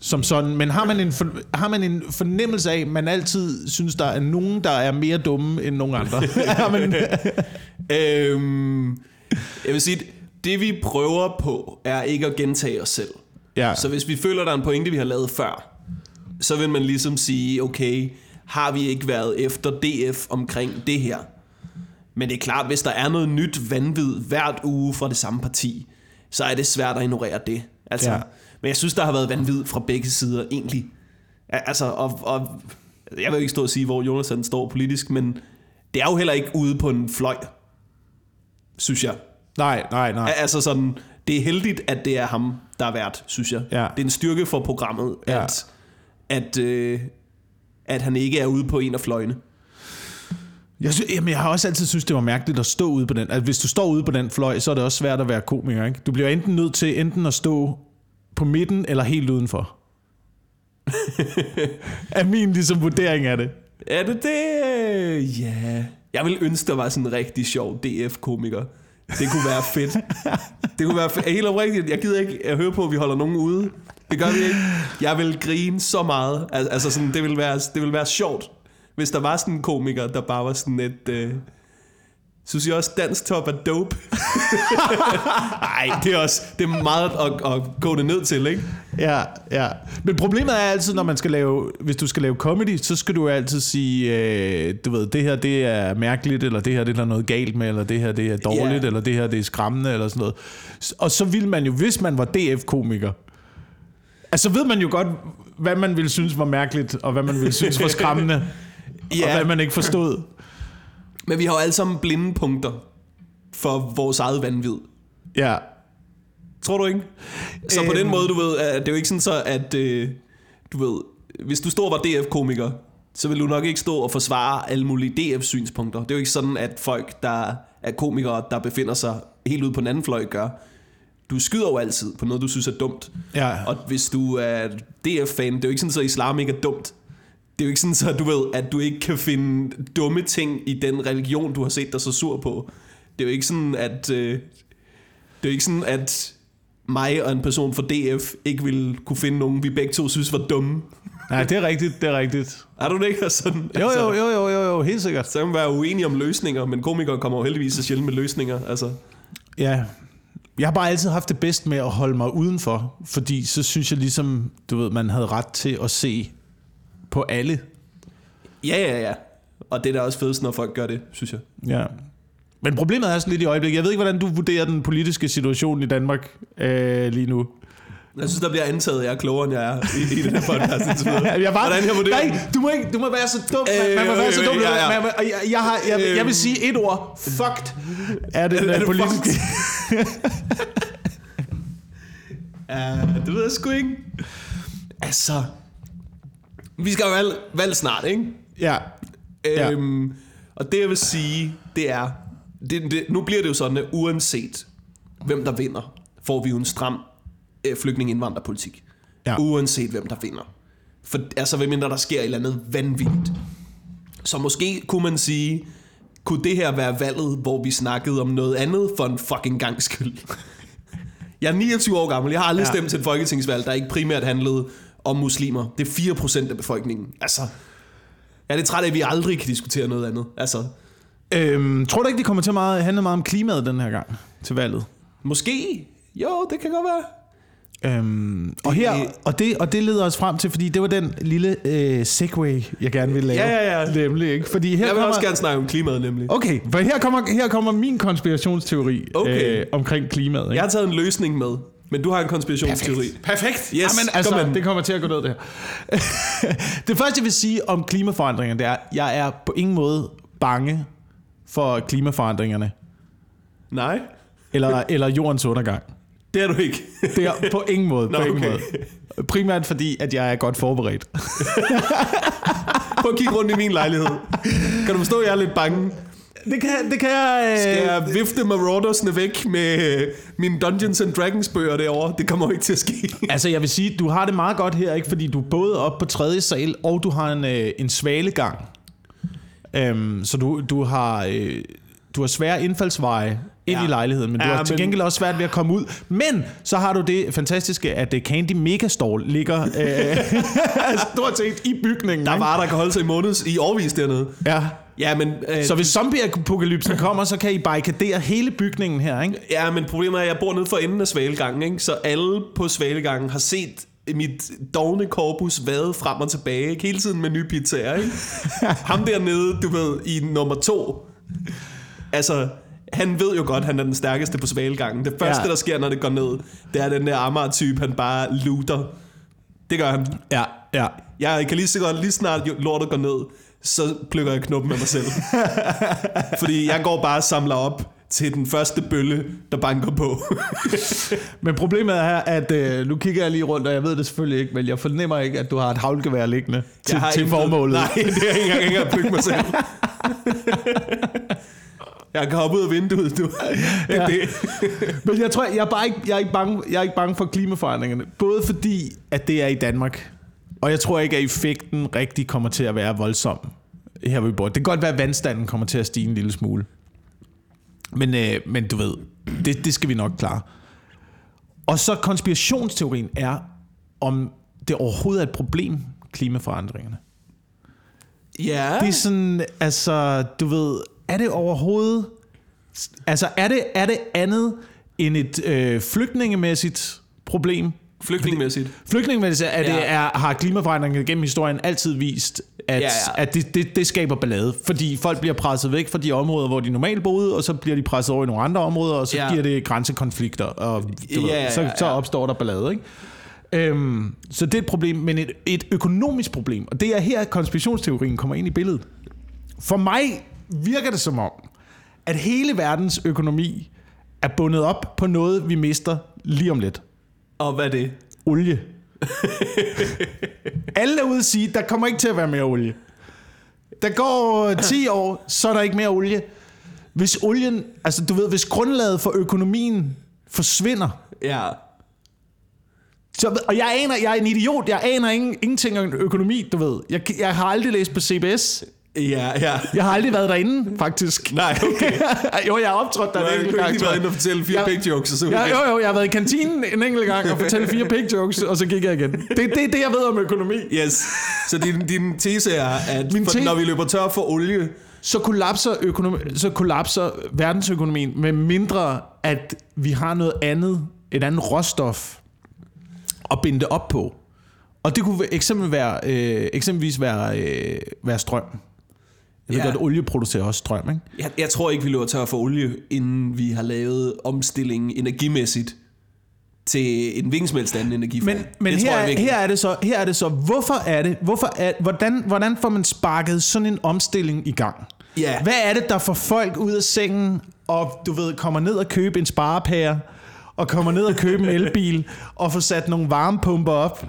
som sådan, men har man en, for, har man en fornemmelse af, at man altid synes, der er nogen, der er mere dumme end nogen andre? [LAUGHS] man, Øhm, jeg vil sige, det vi prøver på, er ikke at gentage os selv. ja. Så hvis vi føler, der er en pointe, vi har lavet før, så vil man ligesom sige, okay, har vi ikke været efter DF omkring det her? Men det er klart, hvis der er noget nyt vanvid hvert uge fra det samme parti, så er det svært at ignorere det. Altså, Ja. Men jeg synes, der har været vanvid fra begge sider, egentlig. Al- Altså, og, og jeg vil ikke stå og sige, hvor Jonas står politisk, men det er jo heller ikke ude på en fløj, synes jeg. Nej, nej, nej. Al- Altså sådan, det er heldigt, at det er ham, der er vært, synes jeg. Ja. Det er en styrke for programmet, Ja. at, at, øh, at han ikke er ude på en af fløjene. Jeg, synes, jamen, jeg har også altid synes det var mærkeligt at stå ude på den. Altså, hvis du står ude på den fløj, så er det også svært at være komiker. Ikke? Du bliver enten nødt til enten at stå på midten eller helt udenfor. [LAUGHS] er min ligesom vurdering af det. Er det det? Ja. Jeg vil ønske, der var sådan en rigtig sjov DF-komiker. Det kunne være fedt. Det kunne være fedt. Helt oprigtigt, jeg gider ikke at høre på, at vi holder nogen ude. Det gør vi ikke. Jeg vil grine så meget. Altså sådan, det vil være, det vil være sjovt, hvis der var sådan en komiker, der bare var sådan et... Øh, synes jeg også, dansk top er dope? [LAUGHS] Nej, det er også det er meget at, at gå det ned til, ikke? Ja, ja. Men problemet er altid, når man skal lave, hvis du skal lave comedy, så skal du altid sige, øh, du ved, det her det er mærkeligt, eller det her det er noget galt med, eller det her det er dårligt, Ja. eller det her det er skræmmende, eller sådan noget. Og så vil man jo, hvis man var DF-komiker, altså ved man jo godt, hvad man ville synes var mærkeligt, og hvad man ville synes var skræmmende, [LAUGHS] og Ja. hvad man ikke forstod. Men vi har jo alle sammen blinde punkter. for vores eget vanvid. Ja. Tror du ikke? Så på Øhm. den måde, du ved, at det er jo ikke sådan så, at øh, du ved, hvis du og var DF-komiker, så vil du nok ikke stå og forsvare alle mulige DF-synspunkter. Det er jo ikke sådan, at folk, der er komikere, der befinder sig helt ude på den anden fløj, gør. Du skyder jo altid på noget, du synes er dumt. Ja. Og hvis du er DF-fan, det er jo ikke sådan, så islam ikke er dumt. Det er jo ikke sådan, så du ved, at du ikke kan finde dumme ting i den religion, du har set dig så sur på. Det er jo ikke sådan, at... Øh, det er jo ikke sådan, at mig og en person fra DF ikke ville kunne finde nogen, vi begge to synes var dumme. Nej, det er rigtigt, det er rigtigt. Er du det ikke? [LAUGHS] Sådan, Jo, jo, jo, jo, jo, jo helt sikkert. Så kan man være uenige om løsninger, men komikere kommer jo heldigvis så sjældent med løsninger. Altså. Ja. Jeg har bare altid haft det bedst med at holde mig udenfor, fordi så synes jeg ligesom, du ved, man havde ret til at se på alle. Ja, ja, ja. Og det er da også fedest, når folk gør det, synes jeg. Ja. Men problemet er sådan lidt i øjeblikket. Jeg ved ikke, hvordan du vurderer den politiske situation i Danmark øh, lige nu. Jeg synes, der bliver antaget, at jeg er klogere, end jeg er i, i den her podcast. indtil videre. [LAUGHS] Jeg bare, Hvordan jeg vurderer nej, du må, ikke, du må være så dum. Øh, man, man må være så øh, dum. ja, ja. Man, jeg, jeg, har, jeg, jeg vil sige et ord. Fucked er den Er er det politiske... [LAUGHS] Ja, det ved jeg sgu ikke. Altså, vi skal jo valg, valg snart, ikke? ja. Ja. Øhm, og det jeg vil sige, det er, det, det, nu bliver det jo sådan, at uanset hvem der vinder, får vi jo en stram øh, flygtning-indvandrerpolitik. Ja. Uanset hvem der vinder. For altså, hvad mindre der sker et eller andet vanvittigt. Så måske kunne man sige, kunne det her være valget, hvor vi snakkede om noget andet for en fucking gang skyld? [LAUGHS] Jeg er 29 år gammel. Jeg har aldrig ja. stemt til et folketingsvalg, der ikke primært handlede om muslimer. Det er 4% af befolkningen. Altså, jeg er lidt træt af, at vi aldrig kan diskutere noget andet. Altså, Øhm, tror du ikke, det kommer til at handle meget om klimaet den her gang til valget? måske. Jo, det kan godt være. Øhm, og, her, og, det, og det leder os frem til, fordi det var den lille øh, segway, jeg gerne ville lave. Ja, ja, ja. Nemlig, ikke? Fordi her Jeg vil kommer, også gerne snakke om klimaet, nemlig. Okay, for her kommer, her kommer min konspirationsteori Okay. øh, omkring klimaet. Ikke? Jeg har taget en løsning med, men du har en konspirationsteori. Perfekt. Yes, Jamen, altså, kom det kommer til at gå ned, det her. [LAUGHS] det første, jeg vil sige om klimaforandringerne, det er, jeg er på ingen måde bange for klimaforandringerne, Nej, eller, eller jordens undergang. det er du ikke. Det er på ingen måde. [LAUGHS] Nå, på ingen okay. måde. Primært fordi, at jeg er godt forberedt. Prøv at kigge rundt i min lejlighed. Kan du forstå, at jeg er lidt bange? Det kan, det kan jeg... Øh, Skal jeg vifte Maraudersne væk med øh, mine Dungeons and Dragons bøger derovre? Det kommer ikke til at ske. Altså, jeg vil sige, du har det meget godt her, ikke? Fordi du er både oppe på tredje sal, og du har en, øh, en svalegang. Øhm, så du, du har... Øh, du har svære indfaldsveje ind Ja. i lejligheden, men du Ja, har til men- gengæld også svært ved at komme ud. Men så har du det fantastiske, at øh, Candy Megastore ligger øh, [LAUGHS] stort set i bygningen. Der er varer, der kan holde sig i måneds i årvis dernede. Ja. Ja, men, øh, Så hvis zombie-apokalypsen kommer, så kan I barrikadere hele bygningen her, ikke? ja, men problemet er, at jeg bor nede for enden af Svalegangen, ikke? så alle på Svalegangen har set mit dogne korpus vade frem og tilbage, ikke? hele tiden med nye pizzaer. Ikke? [LAUGHS] Ham dernede, du ved, i nummer to, altså, han ved jo godt, han er den stærkeste på Svalegangen. Det første, ja. der sker, når det går ned, det er den der Amager-type, han bare looter. Det gør han. Ja, ja. Jeg kan lige så godt, lige snart lortet går ned, så plukker jeg knuppen af mig selv. [LAUGHS] Fordi jeg går bare og samler op til den første bølle, der banker på. [LAUGHS] Men problemet er, at øh, nu kigger jeg lige rundt, og jeg ved det selvfølgelig ikke, men jeg fornemmer ikke, at du har et havlgevær liggende til, Jeg har til formålet. Nej, det er ikke engang, ikke engang bygge mig selv. [LAUGHS] Jeg kan hoppe ud af vinduet, du. Ja. Ja. Det, Men jeg tror, jeg er bare ikke, jeg er ikke, bange, jeg er ikke bange for klimaforandringerne. Både fordi, at det er i Danmark, og jeg tror ikke, at effekten rigtig kommer til at være voldsom her, hvor vi bor. Det kan godt være, at vandstanden kommer til at stige en lille smule. Men, øh, men du ved, det, det skal vi nok klare. Og så konspirationsteorien er, om det overhovedet er et problem, klimaforandringerne. ja, Det er sådan, altså, du ved, er det overhovedet, altså er det, er det andet end et øh, flygtningemæssigt problem? Flygtningemæssigt er det, Ja. er, har klimaforandringerne gennem historien altid vist, at, Ja, ja. at det, det, det skaber ballade. Fordi folk bliver presset væk fra de områder, hvor de normalt boede, og så bliver de presset over i nogle andre områder, og så Ja. giver det grænsekonflikter, og du Ja, ved, ja, så, ja, så ja. opstår der ballade. Ikke? Øhm, så det er et problem, men et, et økonomisk problem. Og det er her, konspirationsteorien kommer ind i billedet. For mig virker det som om, at hele verdens økonomi er bundet op på noget, vi mister lige om lidt. Og hvad er det? Olie. [LAUGHS] Alle er ude at sige, der kommer ikke til at være mere olie. Der går 10 [CLEARS THROAT] år, så er der ikke mere olie. Hvis olien, altså du ved, hvis grundlaget for økonomien forsvinder, Ja. så, og jeg aner, jeg er en idiot, jeg aner ingen, ingenting om økonomi, du ved. Jeg, jeg har aldrig læst på CBS. Ja, ja. Jeg har aldrig været derinde, faktisk. Nej, okay. jo, jeg har optrådt der Du en har enkelt gang, lige tror været jeg. inde og fortælle fire Ja. pig jokes, og så Ja, jo, jo, jeg har været i kantinen en enkelt gang og fortælle fire pig jokes, og så gik jeg igen. Det, det er det, jeg ved om økonomi. Yes. Så din, din tese er, at Min for, te- når vi løber tør for olie, Så kollapser, økonomi, så kollapser verdensøkonomien med mindre, at vi har noget andet, et andet råstof at binde det op på. Og det kunne eksempelvis være, øh, eksempelvis være, øh, være strøm. Jeg ved Ja. godt, olie producerer også strøm, ikke? jeg, jeg tror ikke, vi løber tør for olie, inden vi har lavet omstillingen energimæssigt til en vingsmælst anden energiform. Men, men det her, tror jeg er, virkelig. her er det så, her er det så, hvorfor er det, hvorfor er, hvordan, hvordan får man sparket sådan en omstilling i gang? Ja. Hvad er det, der får folk ud af sengen, og du ved, kommer ned og købe en sparepære, og kommer ned og købe en elbil, og får sat nogle varmepumper op,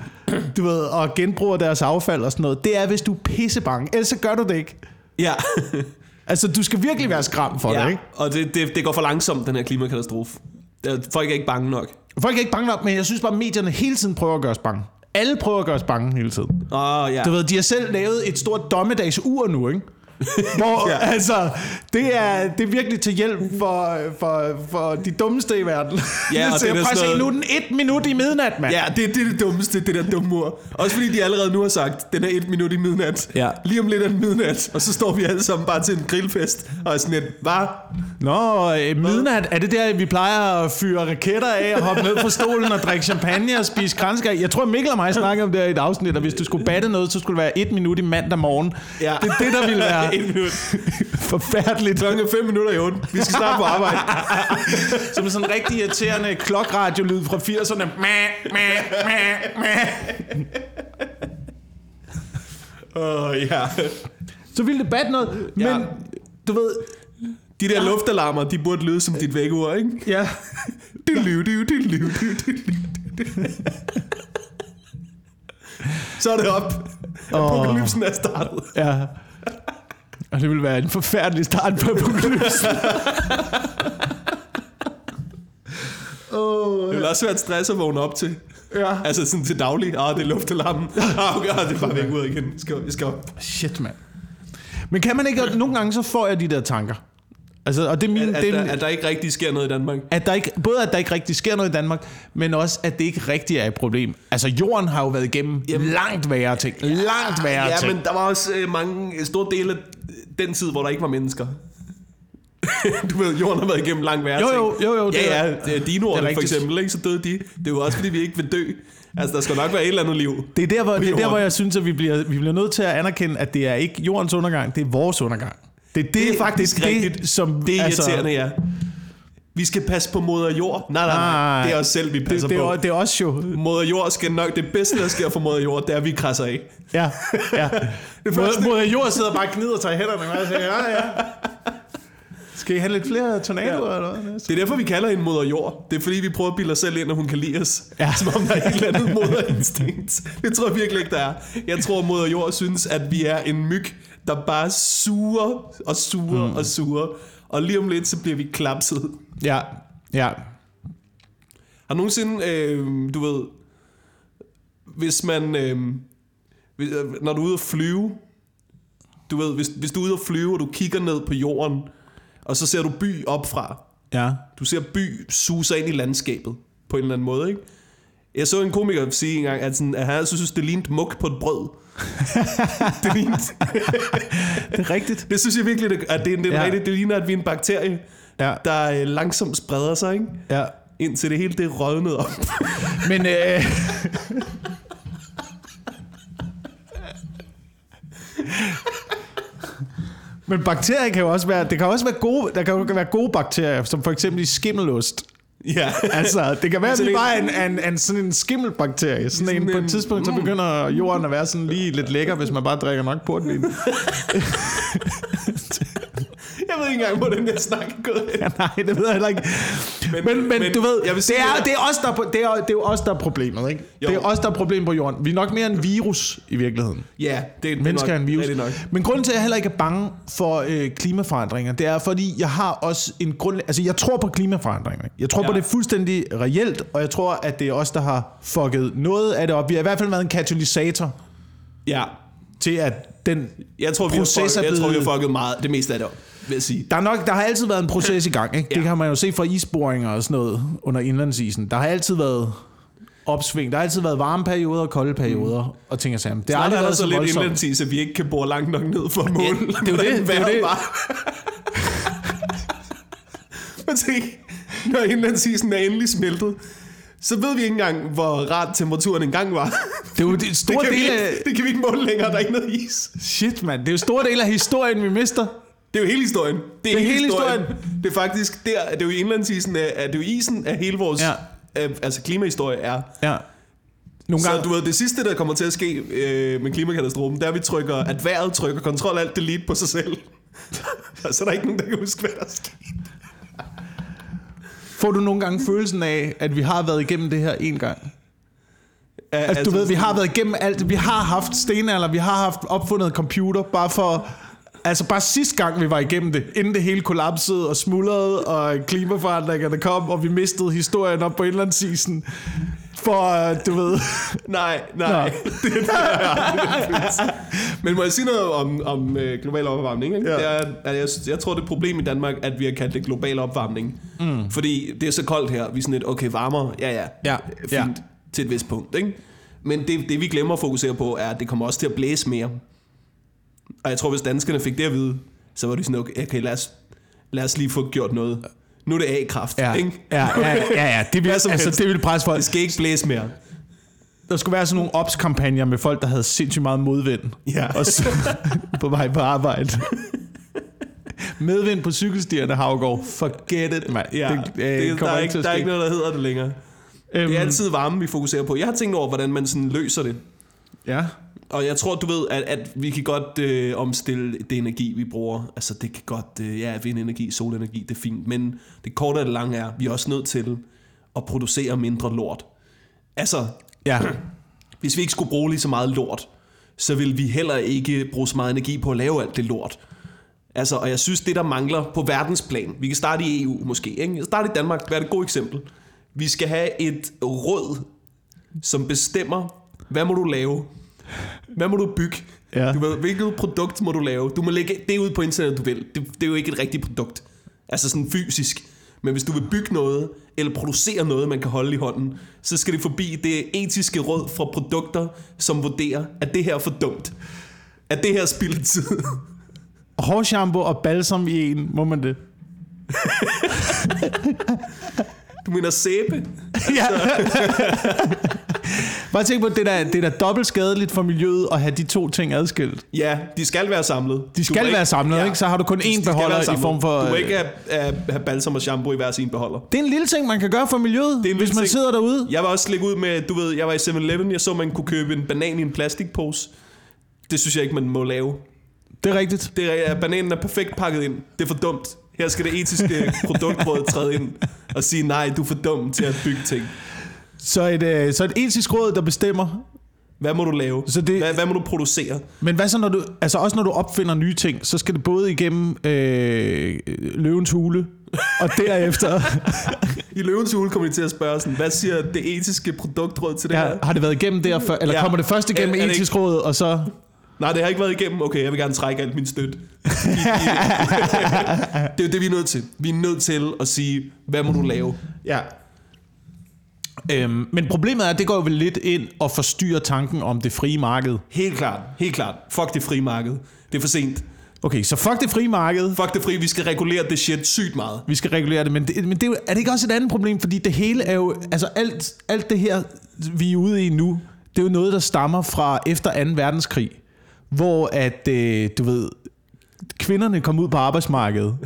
du ved, og genbruger deres affald og sådan noget. Det er, hvis du er pissebange. Ellers så gør du det ikke. Ja. [LAUGHS] Altså, du skal virkelig være skram for ja. det, ikke? Og det, det, det går for langsomt, den her klimakatastroffe. Der- Folk er ikke bange nok. Folk er ikke bange nok, men jeg synes bare, at medierne hele tiden prøver at gøre os bange. Alle prøver at gøre os bange hele tiden. Åh, oh, ja. Du ved, de har selv lavet et stort dommedagsur nu, ikke? [LAUGHS] Hvor, Ja. altså, det er, det er virkelig til hjælp for, for, for de dummeste i verden. Ja, [LAUGHS] og så det er sådan noget- nu den et minut i midnat, mand. Ja, det, det er det dummeste, det der dumme ord. Også fordi de allerede nu har sagt, den er et minut i midnat. Ja. Lige om lidt er den midnat, og så står vi alle sammen bare til en grillfest, og er sådan lidt, hvad? Nå, øh, midnat, er det der, vi plejer at fyre raketter af og hoppe ned fra stolen og drikke champagne og spise kranskag? Jeg tror, Mikkel og mig snakkede om det her i et afsnit, og hvis du skulle batte noget, så skulle det være et minut i mandag morgen. Ja. Det er det, der ville være et minut. [LAUGHS] forfærdeligt. Klokken er fem minutter i otte. Vi skal snart på arbejde. [LAUGHS] Som sådan en rigtig irriterende klokradiolyd fra 80'erne. Mæh, mæh, mæh, mæh. Åh, oh, ja. Så ville det batte noget, men Ja. du ved... De der luftalarmer, de burde lyde som dit vækkeur, ikke? Ja, [LAUGHS] Diddeliu, diu, diddeliu, diu, diddeliu. Så er det op. Apokalypsen er startet. ja. Og det ville være en forfærdelig start på apokalypsen. Det vil også være et stress at vågne op til. ja. Altså sådan til daglig. Ah, det er luftalarmen. [LAUGHS] Ah, okay, ah, det er bare væk ud igen. Jeg skal, jeg skal op. Shit, mand. Men kan man ikke... Nogle gange så får jeg de der tanker. Altså, og det er min... At, det er, der, at der ikke rigtig sker noget i Danmark. at der ikke, både at der ikke rigtig sker noget i Danmark, men også at det ikke rigtig er et problem. Altså jorden har jo været igennem Jamen- langt værre ting. Langt værre Ja, ting. men der var også øh, mange store dele af den tid, hvor der ikke var mennesker. [LAUGHS] du ved, jorden har været igennem langt værre Jo, jo, jo, jo, det Ja, er- ja, det er dinoerne for eksempel, ikke? så døde de. Det er jo også, fordi vi ikke vil dø. Altså, der skal nok være et eller andet liv. Det er der, hvor, det er der, hvor jeg synes, at vi bliver, vi bliver nødt til at anerkende, at det er ikke jordens undergang, det er vores undergang. Det er, det, Det er faktisk det, rigtigt. som, Det er altså, irriterende, ja. Vi skal passe på moder jord. Nej, nej, nej. Det er os selv, vi Det, passer det, på. er, det er også jo... Moder jord skal nok... Det bedste, der sker for moder jord, det er, at vi krasser af. Ja, ja. [LAUGHS] Det første- Moder jord sidder bare og gnider sig i hænderne, og jeg siger, ja, ja. Skal I have lidt flere tornadoer, eller hvad? Det er derfor, vi kalder hende moder jord. Det er fordi, vi prøver at bilde os selv ind, at hun kan lide os. Ja. [LAUGHS] Som om der er et eller andet moderinstinkt. Det tror jeg virkelig ikke, der er. Jeg tror, moder jord synes, at vi er en myg, der bare suger og suger mm. og suger. Og lige om lidt, så bliver vi klapset. Ja, ja. Har du nogensinde, øh, du ved, hvis man, øh, hvis, øh, når du er ude at flyve, du ved, hvis, hvis du er ude at flyve, og du kigger ned på jorden, og så ser du by opfra, Ja. du ser by sig ind i landskabet på en eller anden måde, ikke? Jeg så en komiker sige engang, at, sådan, at han synes, det lignede muk på et brød. [LAUGHS] det, lignede, [LAUGHS] Det er rigtigt. det synes jeg virkelig, det- at det, er- det, Ja. rigtigt, det ligner, at vi er en bakterie, Ja, der øh, langsomt spreder sig, ikke? ja. indtil det hele det rødnet op. [LAUGHS] Men... Øh, Men bakterier kan jo også være, det kan også være gode, der kan jo være gode bakterier, som for eksempel i skimmelost. Ja. [LAUGHS] Altså, det kan være, at vi en- bare en, en, en, sådan en skimmelbakterie. Sådan, Sådan en, på et tidspunkt, så begynder jorden at være sådan lige lidt lækker, hvis man bare drikker nok portvin. [LAUGHS] Ved ikke engang, hvor den der snak er gået hen. Ja, nej, det ved jeg heller ikke. Men, men, men, men du ved, jeg vil sige, det, er, det er- det, er os, der, er det, er, det er os, der er problemet, ikke? Jo. Det er os, der er problemet på jorden. Vi er nok mere en virus i virkeligheden. Ja, det, det Mennesker er en virus. rigtig nok. Men grunden til, at jeg heller ikke er bange for øh, klimaforandringer, det er, fordi jeg har også en grund... Altså, jeg tror på klimaforandringer. Jeg tror ja. på, det er fuldstændig reelt, og jeg tror, at det er os, der har fucket noget af det op. Vi har i hvert fald været en katalysator Ja, til, at den jeg tror, vi har, fuck, er jeg tror, vi har blevet... fucket meget, det meste af det op, vil jeg sige. Der, er nok, der har altid været en proces i gang. Ikke? [LAUGHS] Det Ja. kan man jo se fra isboringer og sådan noget under indlandsisen. Der har altid været opsving. Der har altid været varme perioder og kolde perioder mm. og ting og sager. Det har aldrig været så så lidt indlandsis, at vi ikke kan bore langt nok ned for mål. Ja, det er jo [LAUGHS] det, det er det. var. [LAUGHS] Men tænk, når indlandsisen er endelig smeltet, så ved vi ikke engang, hvor rart temperaturen engang var. Det er jo det Det store del ikke- af... det kan vi ikke måle længere, der er ikke noget is. Shit, mand. Det er jo store del af historien, vi mister. Det er jo hele historien. Det er, Det er hele historien. historien. Det er faktisk der, det er jo indlandsisen, af- at det er jo isen af hele vores Ja. ja. altså klimahistorie er. Ja. Nogle Så gange... du ved, det sidste, der kommer til at ske øh, med klimakatastrofen, det er, at vi trykker, at vejret trykker kontrol alt delete på sig selv. [LAUGHS] så er der ikke nogen, der kan huske, hvad der er sket. Får du nogle gange følelsen af, at vi har været igennem det her en gang? Altså, du ved, vi har været igennem alt. Vi har haft stenalder, vi har haft opfundet computer, bare for... Altså bare sidste gang, vi var igennem det, inden det hele kollapsede og smuldrede, og klimaforandringerne kom, og vi mistede historien op på indlandsisen. For, øh, du ved... Nej, nej. Nå. [LAUGHS] det, det følelse. Men må jeg sige noget om, om øh, global opvarmning? Ikke? Ja. Det er, at jeg, jeg tror, det er et problem i Danmark, at vi har kaldt det global opvarmning. Mm. Fordi det er så koldt her. Vi er sådan lidt, okay, varmere, ja ja, Ja, fint, ja. til et vist punkt. Ikke? Men det, det, vi glemmer at fokusere på, er, at det kommer også til at blæse mere. Og jeg tror, hvis danskerne fik det at vide, så var de sådan, okay, okay lad, os, lad os lige få gjort noget. Nu er det A-kraft, Ja, ikke? ja, ja, ja, ja. Det vil, altså, helst. det vil presse folk. Det skal ikke blæse mere. Der skulle være sådan nogle ops-kampagner med folk, der havde sindssygt meget modvind. Ja. Og så [LAUGHS] på vej på arbejde. Medvind på cykelstierne, Havgård. Forget it, mand. Ja, det, øh, det, der, er ikke, der er ikke noget, der hedder det længere. Øhm, Det er altid varme, vi fokuserer på. Jeg har tænkt over, hvordan man sådan løser det. Ja. Og jeg tror, du ved, at, at vi kan godt øh, omstille det energi, vi bruger. Altså, det kan godt, øh, ja, vindenergi, solenergi, det er fint. Men det korte og det lange er, vi er også nødt til at producere mindre lort. Altså, Ja. [CLEARS THROAT] hvis vi ikke skulle bruge lige så meget lort, så vil vi heller ikke bruge så meget energi på at lave alt det lort. Altså, og jeg synes, det der mangler på verdensplan, vi kan starte i EU måske, ikke? starte i Danmark, er et godt eksempel. Vi skal have et råd, som bestemmer, hvad må du lave? Hvad må du bygge? Ja. Du ved, hvilket produkt må du lave? Du må lægge det ud på internettet, du vil. Det, det er jo ikke et rigtigt produkt. Altså sådan fysisk. Men hvis du vil bygge noget, eller producere noget, man kan holde i hånden, så skal det forbi det etiske råd fra produkter, som vurderer, at det her er for dumt. At det her er spildt tid. Hårshampoo og balsam i en, må man det? [LAUGHS] Du mener sæbe? [LAUGHS] Ja. [LAUGHS] Bare tænk på, det er da, det er da dobbelt skadeligt for miljøet at have de to ting adskilt. Ja, de skal være samlet. De skal være samlet, ikke? Så har du kun én beholder i form for, Du må øh, ikke have, have, have balsam og shampoo i hver sin beholder. Det er en lille ting, man kan gøre for miljøet, Det er hvis man ting. sidder derude. Jeg var også lægge ud med, du ved, jeg var i 7-Eleven, jeg så, man kunne købe en banan i en plastikpose. Det synes jeg ikke, man må lave. Det er rigtigt. Det er, bananen er perfekt pakket ind. Det er for dumt. Her skal det etiske [LAUGHS] produktråd træde ind og sige, nej, du er for dum til at bygge ting. Så et, øh, så et etisk råd, der bestemmer. Hvad må du lave? Så det- hvad, hvad må du producere? Men hvad så, når du, altså også når du opfinder nye ting, så skal det både igennem øh, løvens hule, og derefter [LAUGHS] I løvens hule kommer de til at spørge sådan, hvad siger det etiske produktråd til det ja, her? har det været igennem der før, eller Ja. kommer det først igennem Er- er etisk råd, og så... Nej, det har ikke været igennem. Okay, jeg vil gerne trække alt min støt. [LAUGHS] det er jo det, vi er nødt til. Vi er nødt til at sige, hvad må du lave? Ja. Øhm, men problemet er, at det går jo vel lidt ind og forstyrrer tanken om det frie marked. Helt klart, helt klart. Fuck det frie marked. Det er for sent. Okay, så fuck det frie marked. Fuck det frie, vi skal regulere det shit sygt meget. Vi skal regulere det, men, det, men det er, er det ikke også et andet problem? Fordi det hele er jo, altså alt, alt det her, vi er ude i nu, det er jo noget, der stammer fra efter 2. verdenskrig, hvor at, øh, du ved, kvinderne kom ud på arbejdsmarkedet.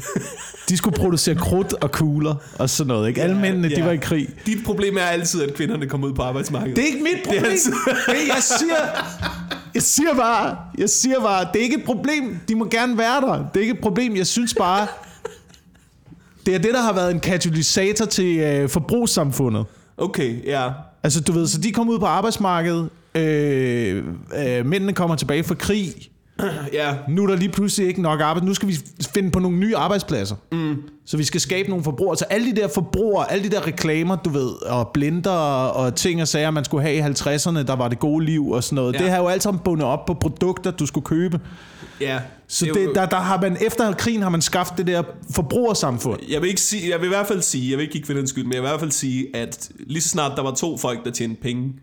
De skulle producere krudt og kugler og sådan noget, ikke? Alle mændene, de ja. var i krig. Dit problem er altid, at kvinderne kommer ud på arbejdsmarkedet. Det er ikke mit problem. altid- Det er, jeg siger, jeg siger bare, jeg siger bare, det er ikke et problem. De må gerne være der. Det er ikke et problem. Jeg synes bare, Det er det, der har været en katalysator til øh, forbrugssamfundet. Okay, ja. Altså, du ved, så de kommer ud på arbejdsmarkedet, øh, øh, mændene kommer tilbage fra krig, [CLEARS THROAT] Ja, nu er der lige pludselig ikke nok arbejde. Nu skal vi finde på nogle nye arbejdspladser. Mm. Så vi skal skabe nogle forbrugere. Så alle de der forbrugere, alle de der reklamer, du ved, og blinder og ting og sager, man skulle have i 50'erne, der var det gode liv og sådan noget. Ja. Det har jo alt sammen bundet op på produkter, du skulle købe. ja. Så det, der, der har man, efter krigen har man skaffet det der forbrugersamfund. Jeg vil, ikke sige, jeg vil i hvert fald sige, jeg vil ikke give kvindens skyld, men jeg vil i hvert fald sige, at lige så snart der var to folk, der tjente penge,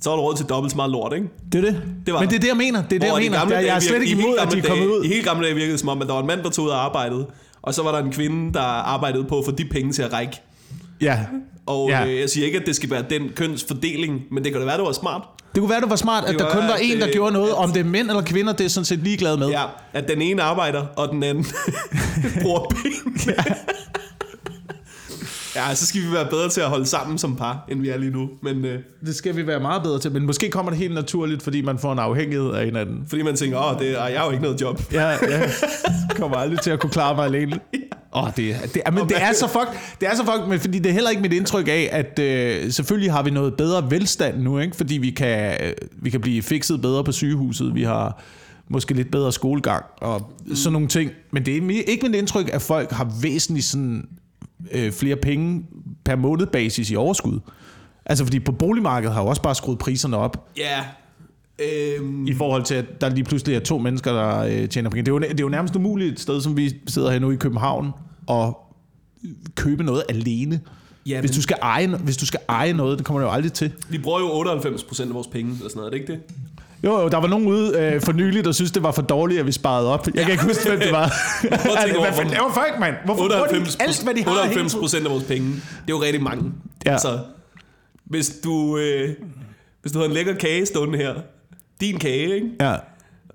så var der råd til dobbelt så meget lort, ikke? Det er det. Det var Men det er det, jeg mener. Det er det, jeg mener. gamle Jeg, er slet ikke imod, at de er kommet ud. I helt gamle dage virkede det som om, at der var en mand, der tog ud og arbejdede, og så var der en kvinde, der arbejdede på at få de penge til at række. Ja. Og Ja. øh, jeg siger ikke, at det skal være den kønsfordeling, men det kan da være, det var smart. Det kunne være, det var smart, at Det der kunne kun være, var at en, der det- gjorde noget. at- Om det er mænd eller kvinder, det er sådan set ligeglad med. Ja, at den ene arbejder, og den anden [LAUGHS] [LAUGHS] bruger penge. Ja. Så skal vi være bedre til at holde sammen som par, end vi er lige nu. Men øh, Det skal vi være meget bedre til, men måske kommer det helt naturligt, fordi man får en afhængighed af hinanden. fordi man tænker, åh, det, ej, jeg har jo ikke noget job. Ja, jeg kommer aldrig til at kunne klare mig alene. [LAUGHS] Åh, oh, det, det, er- men det er så fuck, det er så fuck, men fordi det er heller ikke mit indtryk af, at øh, selvfølgelig har vi noget bedre velstand nu, ikke? fordi vi kan, øh, vi kan blive fikset bedre på sygehuset, vi har måske lidt bedre skolegang og mm. sådan nogle ting. Men det er ikke mit indtryk, at folk har væsentligt sådan, øh, flere penge per måned basis i overskud. Altså fordi på boligmarkedet har jo også bare skruet priserne op, Ja. Øhm, i forhold til, at der lige pludselig er to mennesker, der øh, tjener penge. Det er, jo, det er jo nærmest umuligt et sted, som vi sidder her nu i København, og købe noget alene. Ja, hvis, men- du skal eje, hvis du skal eje noget, det kommer du jo aldrig til. vi bruger jo 98% af vores penge, eller sådan noget, er det ikke det? Jo, jo, der var nogen ude øh, for nylig, der synes, det var for dårligt, at vi sparede op. Jeg kan ikke huske, hvem det var. hvad fanden laver folk, mand? Hvorfor bruger de 98, ikke alt, hvad de har? hele 98 tiden? procent af vores penge. Det er jo rigtig mange. Ja. Altså, hvis du, øh, hvis du havde en lækker kage stående her, din kage, ikke? Ja.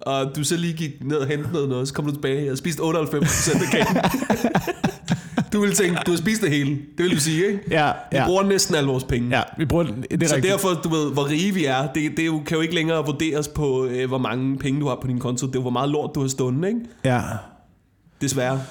og du så lige gik ned og hentede noget, noget, så kom du tilbage og spiste 98 procent af kagen. [LAUGHS] du ville tænke, du har spist det hele. Det vil du sige, ikke? Ja, Vi ja. bruger næsten alle vores penge. Ja, vi bruger. Det er Så rigtigt. derfor, du ved, hvor rige vi er, det, det kan jo ikke længere vurderes på, øh, hvor mange penge du har på din konto. Det er jo, hvor meget lort du har stående, ikke? Ja. Desværre.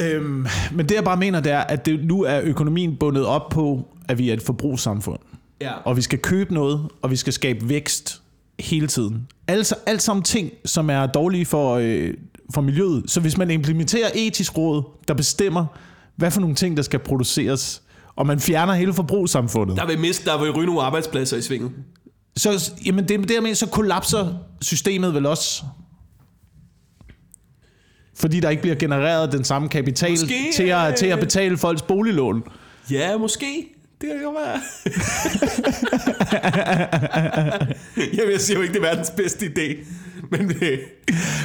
Øhm, men det jeg bare mener, det er, at det, nu er økonomien bundet op på, at vi er et forbrugssamfund. Ja. Og vi skal købe noget, og vi skal skabe vækst hele tiden. Altså alt sammen ting, som er dårlige for, øh, for miljøet. Så hvis man implementerer etisk råd, der bestemmer, hvad for nogle ting, der skal produceres, og man fjerner hele forbrugssamfundet, Der vil, miste, der vil ryge nogle arbejdspladser i svinget. så, jamen det, mener, så kollapser systemet vel også. Fordi der ikke bliver genereret den samme kapital Måske, til, at, øh, til at betale folks boliglån. Ja, måske. Det kan godt være. Jamen, jeg siger jo ikke, det er verdens bedste idé. Men, øh,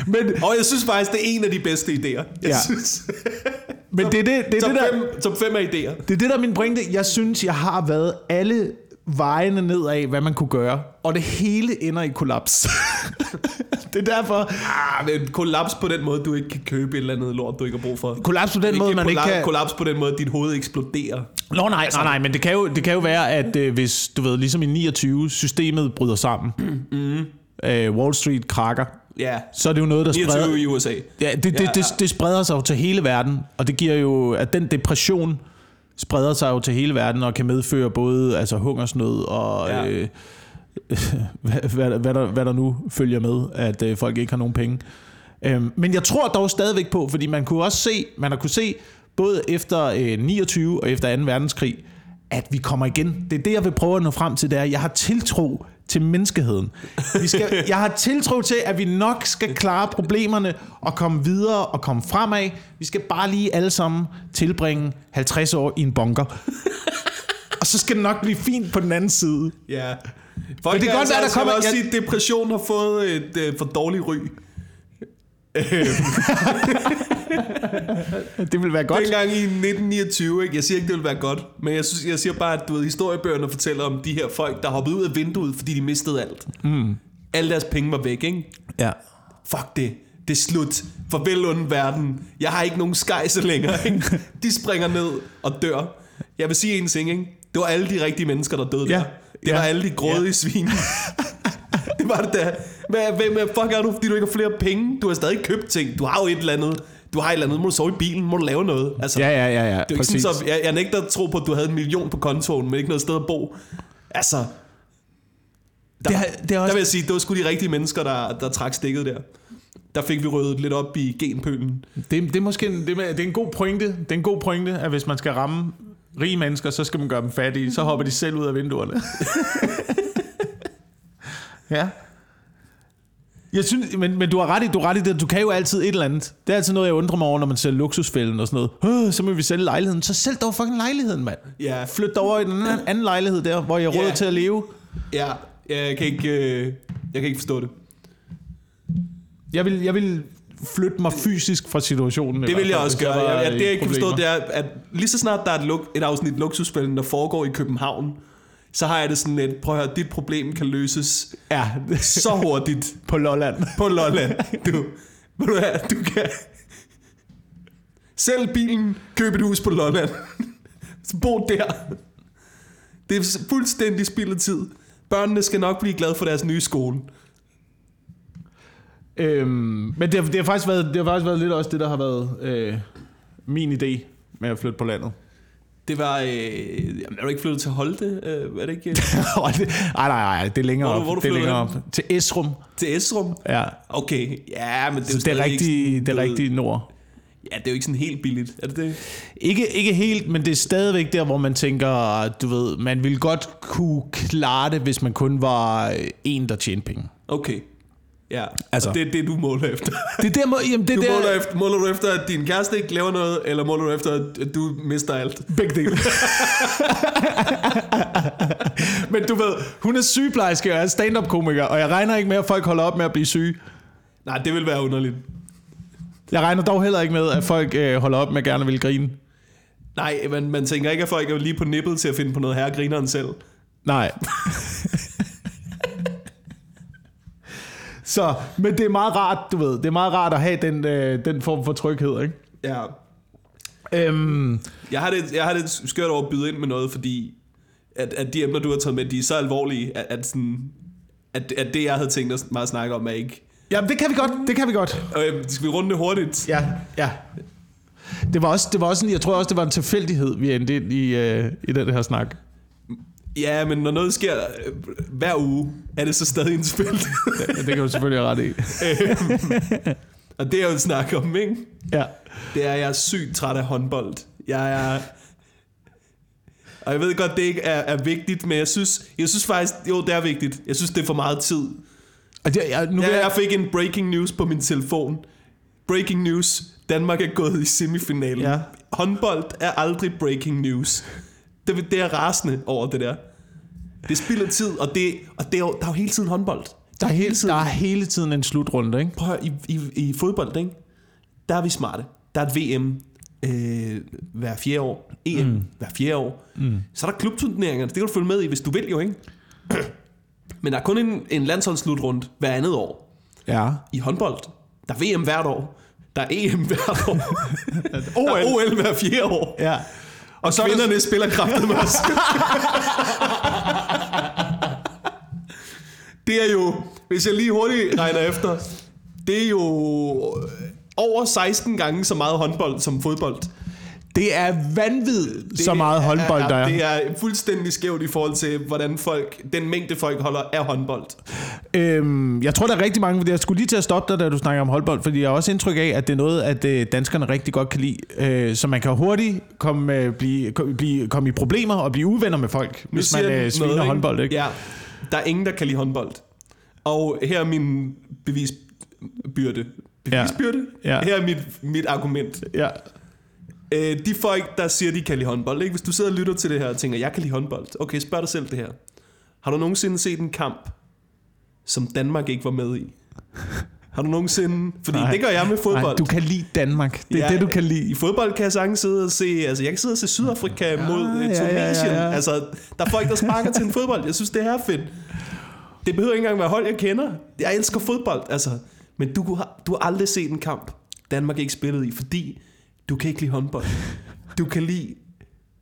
Men, og jeg synes faktisk, det er en af de bedste idéer. Jeg Ja. synes, men det er det, det, er top, det, der, fem, top fem af idéer. Det er det, der er min pointe. Jeg synes, jeg har været alle vejene ned af, hvad man kunne gøre. Og det hele ender i kollaps. [LAUGHS] det er derfor... Ah, men kollaps på den måde, du ikke kan købe et eller andet lort, du ikke har brug for. Kollaps på den måde, man ikke kan... Kollaps på den måde, dit hoved eksploderer. Nå, nej, nej, nej, men det kan jo, det kan jo være, at øh, hvis, du ved, ligesom i 29, systemet bryder sammen, mm. øh, Wall Street krakker, Ja, så er det jo noget, der 29 spreder... i USA. Ja, det, det, Ja, det, det, det spreder sig jo til hele verden, og det giver jo, at den depression spreder sig jo til hele verden, og kan medføre både altså, hungersnød og Ja. øh, [LAUGHS] hvad, hvad, hvad, der, hvad der nu følger med, at øh, folk ikke har nogen penge. Øhm, men jeg tror dog stadigvæk på, fordi man kunne også se, man har kunne se, både efter øh, 29 og efter 2. verdenskrig, at vi kommer igen. Det er det, jeg vil prøve at nå frem til, det er, jeg har tiltro til menneskeheden. Vi skal, [LAUGHS] jeg har tiltro til, at vi nok skal klare problemerne og komme videre og komme fremad. Vi skal bare lige alle sammen tilbringe 50 år i en bunker. og så skal det nok blive fint på den anden side. Ja. Folk Men det kan er godt være, der altså, kommer- Jeg også sige, at depression har fået et øh, for dårligt ry. Det vil være godt. Dengang i 1929, ikke? jeg siger ikke, det vil være godt, men jeg, synes, jeg siger bare, at du ved, historiebøgerne fortæller om de her folk, der hoppede ud af vinduet, fordi de mistede alt. Mm. Alle deres penge var væk, ikke? Ja. Fuck det. Det er slut. Farvel onde verden. Jeg har ikke nogen skejse længere. Ikke? De springer ned og dør. Jeg vil sige en ting, ikke? Det var alle de rigtige mennesker, der døde Ja. der. Det Ja. var alle de grådige ja. svin. [LAUGHS] det var det der. Hvad, hvem er fuck er du, fordi du ikke har flere penge? Du har stadig købt ting. Du har jo et eller andet. Du har et eller andet, må du sove i bilen, må du lave noget. Altså, Ja, ja, ja, ja. det er ikke sådan, så, jeg, jeg nægter at tro på, at du havde en million på kontoen, men ikke noget sted at bo. Altså, der, Det er- det er der også- vil jeg sige, det var sgu de rigtige mennesker, der, der trak stikket der. Der fik vi rødet lidt op i genpølen. Det, det er måske en, det er, det er en god pointe. Det er en god pointe, at hvis man skal ramme rige mennesker, så skal man gøre dem fattige. Så hopper de selv ud af vinduerne. [LAUGHS] ja. Jeg synes, men, men du har ret i, du har ret i det. Du kan jo altid et eller andet. Det er altid noget, jeg undrer mig over, når man sælger luksusfælden og sådan noget. Øh, så må vi sælge lejligheden. Så sælg dog fucking lejligheden, mand. Ja, Flyt dig over i den anden, [CLEARS THROAT] anden lejlighed der, hvor jeg har råd Ja. til at leve. ja, ja jeg, kan ikke, øh, jeg kan ikke forstå det. Jeg vil, jeg vil flytte mig fysisk fra situationen. Det vil jeg også gøre. Jeg, i det jeg ikke kan forstå, det er, at lige så snart der er et, luk, et afsnit luksusspillen, der foregår i København, så har jeg det sådan lidt, prøv at høre, dit problem kan løses Ja, så hurtigt [LAUGHS] på Lolland. på Lolland. Du, ved du, hvad, du kan sælg bilen, køb et hus på Lolland. Så bo der. Det er fuldstændig spild af tid. Børnene skal nok blive glade for deres nye skole. Øhm, men det har, det, har faktisk været, det har faktisk været lidt også det, der har været øh, min idé med at flytte på landet. Det var... Øh, jamen, er du ikke flyttet til Holte? Øh, er det ikke [LAUGHS] Ej, det- Ej, nej, nej, det er længere Hvor op. hvor du det er længere op. Til Esrum. til Esrum? Ja. Okay, ja, men det er, det er rigtig, ikke det er rigtig nord. Ja, det er jo ikke sådan helt billigt, er det det? Ikke, ikke helt, men det er stadigvæk der, hvor man tænker, du ved, man ville godt kunne klare det, hvis man kun var øh, en, der tjente penge. Okay. Ja, Altså. og det er det, du måler efter. Det er der, må, jamen, det Du der, måler, efter, måler du efter, at din kæreste ikke laver noget, eller måler du efter, at du mister alt? Begge dele. [LAUGHS] Men du ved, hun er sygeplejerske og er stand-up-komiker, og jeg regner ikke med, at folk holder op med at blive syge. Nej, det vil være underligt. Jeg regner dog heller ikke med, at folk øh, holder op med at gerne vil grine. Nej, man, man tænker ikke, at folk er lige på nippet til at finde på noget her grineren selv. Nej. [LAUGHS] Så, men det er meget rart, du ved, det er meget rart at have den, øh, den form for tryghed, ikke? Ja. Øhm, Jeg har det, jeg har det skørt over at byde ind med noget, fordi at, at de emner, du har taget med, de er så alvorlige, at, at, sådan, at, at det, jeg havde tænkt at meget snakke om, er ikke... jamen, det kan vi godt, det kan vi godt. Øh, skal vi runde det hurtigt? Ja, ja. Det var også, det var også en, jeg tror også, det var en tilfældighed, vi endte ind i, øh, i den her snak. Ja, men når noget sker øh, hver uge, er det så stadig en spil. Det, det kan du selvfølgelig have ret i. og det er jo et snak om, ikke? Ja. Det er, jeg er sygt træt af håndbold. Jeg er... Og jeg ved godt, det ikke er, er vigtigt, men jeg synes, jeg synes faktisk, jo, det er vigtigt. Jeg synes, det er for meget tid. Og det, jeg, nu jeg, jeg fik en breaking news på min telefon. Breaking news. Danmark er gået i semifinalen. Ja. Håndbold er aldrig breaking news. Det, det er rasende over det der. Det spilder tid, og, det, og det er jo, der er jo hele tiden håndbold. der, er hele, der er hele tiden en slutrunde, ikke? Prøv at, høre, i, i, i fodbold, ikke? der er vi smarte. Der er et VM øh, hver fjerde år. EM mm. hver fjerde år. Mm. Så er der klubturneringer. Det kan du følge med i, hvis du vil jo, ikke? [CLEARS THROAT] Men der er kun en, en landsholdsslutrunde hver andet år. Ja. I håndbold. Der er VM hvert år. Der er EM hvert år. [LAUGHS] Der er OL hver fjerde år. Ja. Og så er der- kvinderne spiller kraftigt med os. [LAUGHS] det er jo, hvis jeg lige hurtigt regner efter, det er jo over 16 gange så meget håndbold som fodbold. Det er vanvid, så meget håndbold, der er. Det er fuldstændig skævt i forhold til, hvordan folk, den mængde folk holder af håndbold. Øhm, jeg tror, der er rigtig mange, jeg skulle lige til at stoppe dig, da du snakker om håndbold, fordi jeg har også indtryk af, at det er noget, at øh, danskerne rigtig godt kan lide. Øh, så man kan hurtigt komme, øh, blive, blive, komme i problemer og blive uvenner med folk, Nu hvis man øh, sviner noget, håndbold. Ikke? Ja, der er ingen, der kan lide håndbold. Og her er min bevisbyrde. Bevisbyrde? Ja. Ja. Her er mit, mit argument. Ja. Øh, de folk, der siger, de kan lide håndbold, ikke? hvis du sidder og lytter til det her og tænker, jeg kan lide håndbold. Okay, spørg dig selv det her. Har du nogensinde set en kamp, som Danmark ikke var med i? Har du nogensinde... Fordi Nej. Det gør jeg med fodbold. Nej, du kan lide Danmark. Det er Ja, det, du kan lide. I fodbold kan jeg sagtens sidde og se... Altså, jeg kan sidde og se Sydafrika ja, mod ja, ja, ja, Tunesien. ja, ja. Altså, der er folk, der sparker til en fodbold. Jeg synes, det er fedt. Det behøver ikke engang være hold, jeg kender. Jeg elsker fodbold, altså. Men du har, du har aldrig set en kamp, Danmark ikke spillet i, fordi du kan ikke lide håndbold. Du kan lide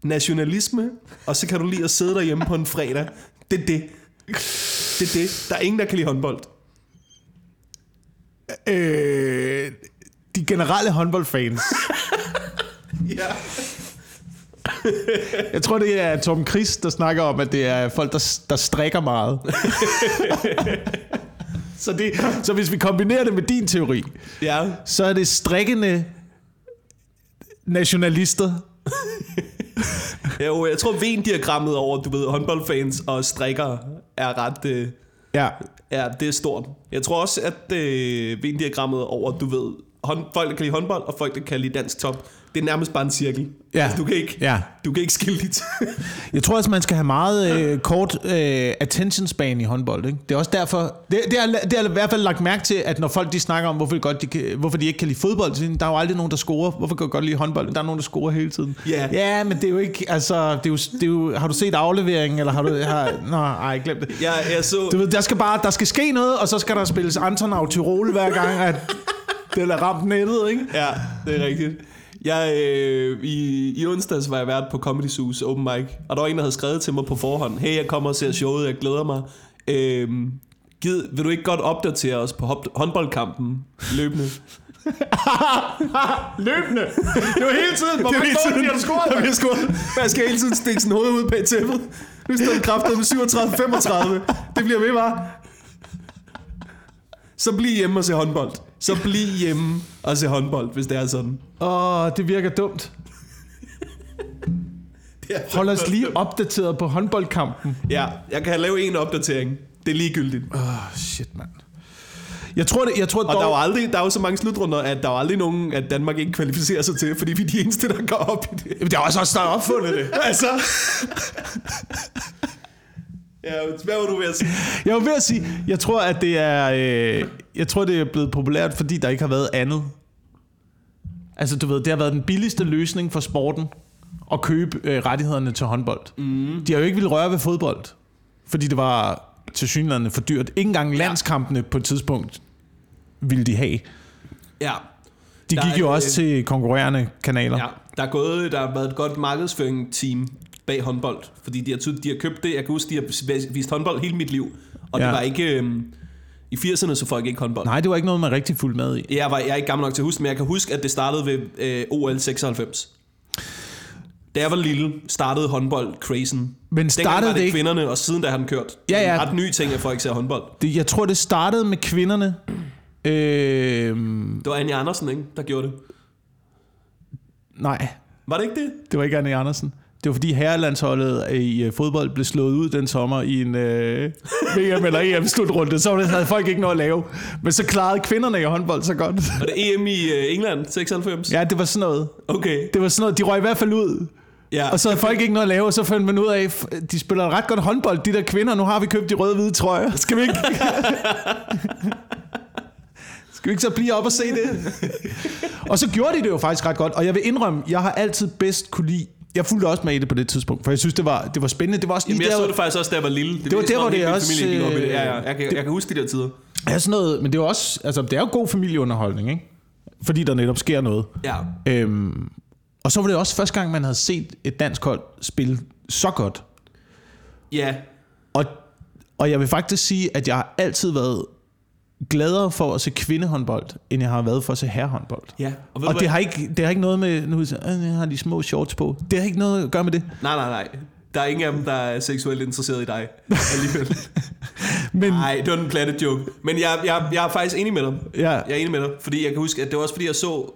nationalisme, og så kan du lide at sidde derhjemme på en fredag. Det er det. Det er det. Der er ingen, der kan lide håndbold. Øh, de generelle håndboldfans. Ja. Jeg tror, det er Tom Chris, der snakker om, at det er folk, der, der strikker meget. [LAUGHS] så, det, så hvis vi kombinerer det med din teori, Ja. så er det strikkende nationalister. [LAUGHS] Jo, jeg tror, Venn-diagrammet over, du ved, håndboldfans og strikker er ret... Øh, Ja, ja, det er stort. Jeg tror også, at øh, Venn-diagrammet over, du ved, hånd, folk, der kan lide håndbold, og folk, der kan lide dansk top, det er nærmest bare en cirkel. Ja. Altså, du kan ikke, Ja. du kan ikke skille dit. [LAUGHS] Jeg tror også, man skal have meget øh, kort øh, attention span i håndbold. Ikke? Det er også derfor, det, det, er, det er i hvert fald lagt mærke til, at når folk de snakker om, hvorfor de, godt, de, kan, hvorfor de ikke kan lide fodbold, så der er jo aldrig nogen, der scorer. Hvorfor kan godt lide håndbold? Der er nogen, der scorer hele tiden. Ja. ja men det er jo ikke, altså, det er jo, det er jo, har du set afleveringen, eller har du, har, [LAUGHS] nå, ej, glem det. jeg, jeg så... Du ved, der skal bare, der skal ske noget, og så skal der spilles Anton af Tirol hver gang, at den er ramt nettet, ikke? Ja, det er rigtigt. Jeg, øh, i, I onsdags var jeg vært på Comedy Zoo's Open Mic, og der var en, der havde skrevet til mig på forhånd, hey, jeg kommer og ser showet, jeg glæder mig. Øh, gid, vil du ikke godt opdatere os på håndboldkampen løbende? [LAUGHS] Løbende! Det var hele tiden, hvor mange mål de har scoret. Jeg, scoret. jeg skal hele tiden stikke sin hoved ud bag tæppet. Nu står den kraftet med 37-35. Det bliver ved, var. Så bliv hjemme og se håndbold. Så bliv hjemme og se håndbold, hvis det er sådan. Åh, det virker dumt. Det er Hold os lige opdateret på håndboldkampen. Ja, jeg kan lave en opdatering. Det er ligegyldigt. Åh, oh, shit, mand. Jeg tror, det, jeg tror Og dog, der er jo aldrig, der er jo så mange slutrunder, at der er aldrig nogen, at Danmark ikke kvalificerer sig til, fordi vi er de eneste, der går op i det. det er også os, der har opfundet det. Altså. Ja, hvad var du ved at sige? Jeg var ved at sige, jeg tror, at det er, øh, jeg tror, det er blevet populært, fordi der ikke har været andet. Altså, du ved, det har været den billigste løsning for sporten at købe øh, rettighederne til håndbold. Mm. De har jo ikke ville røre ved fodbold, fordi det var til synligheden for dyrt. Ikke engang landskampene på et tidspunkt ville de have. Ja, De Der gik er, jo øh, også til konkurrerende kanaler. ja. Der er gået, der har været et godt markedsføringsteam bag håndbold, fordi de har, de har købt det. Jeg kan huske, de har vist håndbold hele mit liv, og ja. Det var ikke... Øhm, I 80'erne så folk ikke håndbold. Nej, det var ikke noget, man rigtig fulgte med i. Jeg, var, jeg er ikke gammel nok til at huske, men jeg kan huske, at det startede ved øh, OL 96. Da jeg var lille, startede håndbold crazen. Men Dengang startede var det, det ikke... kvinderne, og siden da har den kørt. Ja, ja. Det er en ret ny ting, at folk ser håndbold. Det, jeg tror, det startede med kvinderne. Øh, Det var Anja Andersen, ikke, der gjorde det. nej, Var det ikke det? det var ikke Anne Andersen. Det var fordi herrelandsholdet i øh, fodbold blev slået ud den sommer i en øh, VM eller EM slutrunde, så havde folk ikke noget at lave. Men så klarede kvinderne i håndbold så godt. Var det EM i øh, England 96? Ja, det var sådan noget. Okay. Det var sådan noget. De røg i hvert fald ud. Ja. Og så havde folk ikke noget at lave, og så fandt man ud af, de spiller ret godt håndbold, de der kvinder. Nu har vi købt de røde-hvide trøjer. Skal vi ikke... [LAUGHS] Skal vi ikke så blive op og se det? [LAUGHS] og så gjorde de det jo faktisk ret godt, og jeg vil indrømme, jeg har altid bedst kunne lide jeg fulgte også med i det på det tidspunkt, for jeg synes, det var, det var spændende. Det var også Jamen, jeg der, så det faktisk også, da jeg var lille. Det var virkede der, hvor det også, familie i det. øh, Ja, ja. Jeg kan, jeg kan huske de der tider. Ja, sådan noget, men det er også, altså, det er jo god familieunderholdning, ikke? Fordi der netop sker noget. Ja. Øhm, og så var det også første gang, man havde set et dansk hold spille så godt. Ja. Og, og jeg vil faktisk sige, at jeg har altid været gladere for at se kvindehåndbold, end jeg har været for at se herrehåndbold. Ja. Og, Og det hvad? har, ikke, det har ikke noget med, nu jeg, "Øh, jeg har de små shorts på. Det har ikke noget at gøre med det. Nej, nej, nej. Der er ingen af dem, der er seksuelt interesseret i dig [LAUGHS] alligevel. Men Nej, det var en platte joke. Men jeg, jeg, jeg er faktisk enig med dig. ja, Jeg er enig med dig, fordi jeg kan huske, at det var også fordi, jeg så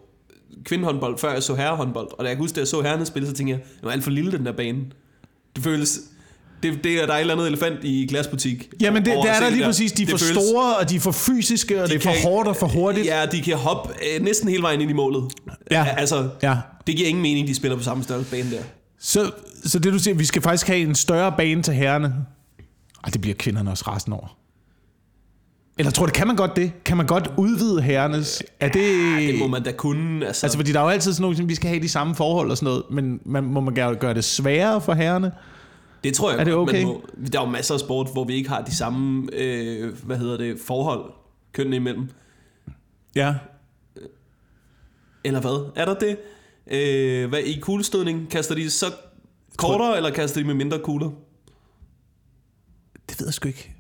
kvindehåndbold, før jeg så herrehåndbold. Og da jeg kan huske, da jeg så herrerne spille, så tænkte jeg, det var alt for lille, den der bane. Det føles... Det, det er, der er et eller andet elefant i glasbutik. Jamen det, det er der lige der. præcis. De er for føles- store, og de er for fysiske, og De det er for kan- hårdt og for hurtigt. Ja, de kan hoppe øh, næsten hele vejen ind i målet. Ja. Altså, ja. det giver ingen mening, de spiller på samme størrelse bane der. Så, så det du siger, vi skal faktisk have en større bane til herrerne. Ej, det bliver kvinderne også resten over. Eller tror du, kan man godt det? Kan man godt udvide herrenes? Er det... Det må man da kunne. Altså, Altså, fordi der er jo altid sådan nogle, vi skal have de samme forhold og sådan noget, men man, må man gøre, gøre det sværere for herrerne? Det tror jeg er det godt, okay? man må. Der er jo masser af sport, hvor vi ikke har de samme, øh, hvad hedder det, forhold kønnene imellem. Ja. Eller hvad? Er der det? Øh, hvad, I kuglestødning, kaster de så kortere, eller kaster de med mindre kugler? Det ved jeg sgu ikke.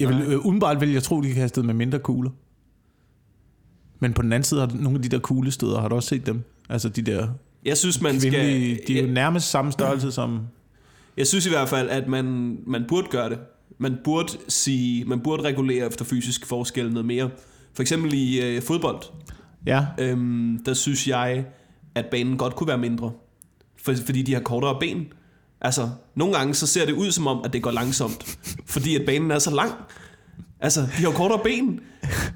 Jeg vil, øh, umiddelbart vil jeg tro, de kastede med mindre kugler. Men på den anden side har nogle af de der kuglestøder, har du også set dem? Altså de der Jeg synes, man kvindelige, skal... de er jo nærmest samme størrelse som... Jeg synes i hvert fald, at man, man burde gøre det. Man burde sige, man burde regulere efter fysisk forskel noget mere. For eksempel i øh, fodbold, Ja, øhm, der synes jeg, at banen godt kunne være mindre. For, fordi de har kortere ben. Altså, nogle gange så ser det ud som om, at det går langsomt. Fordi at banen er så lang. Altså, de har kortere ben.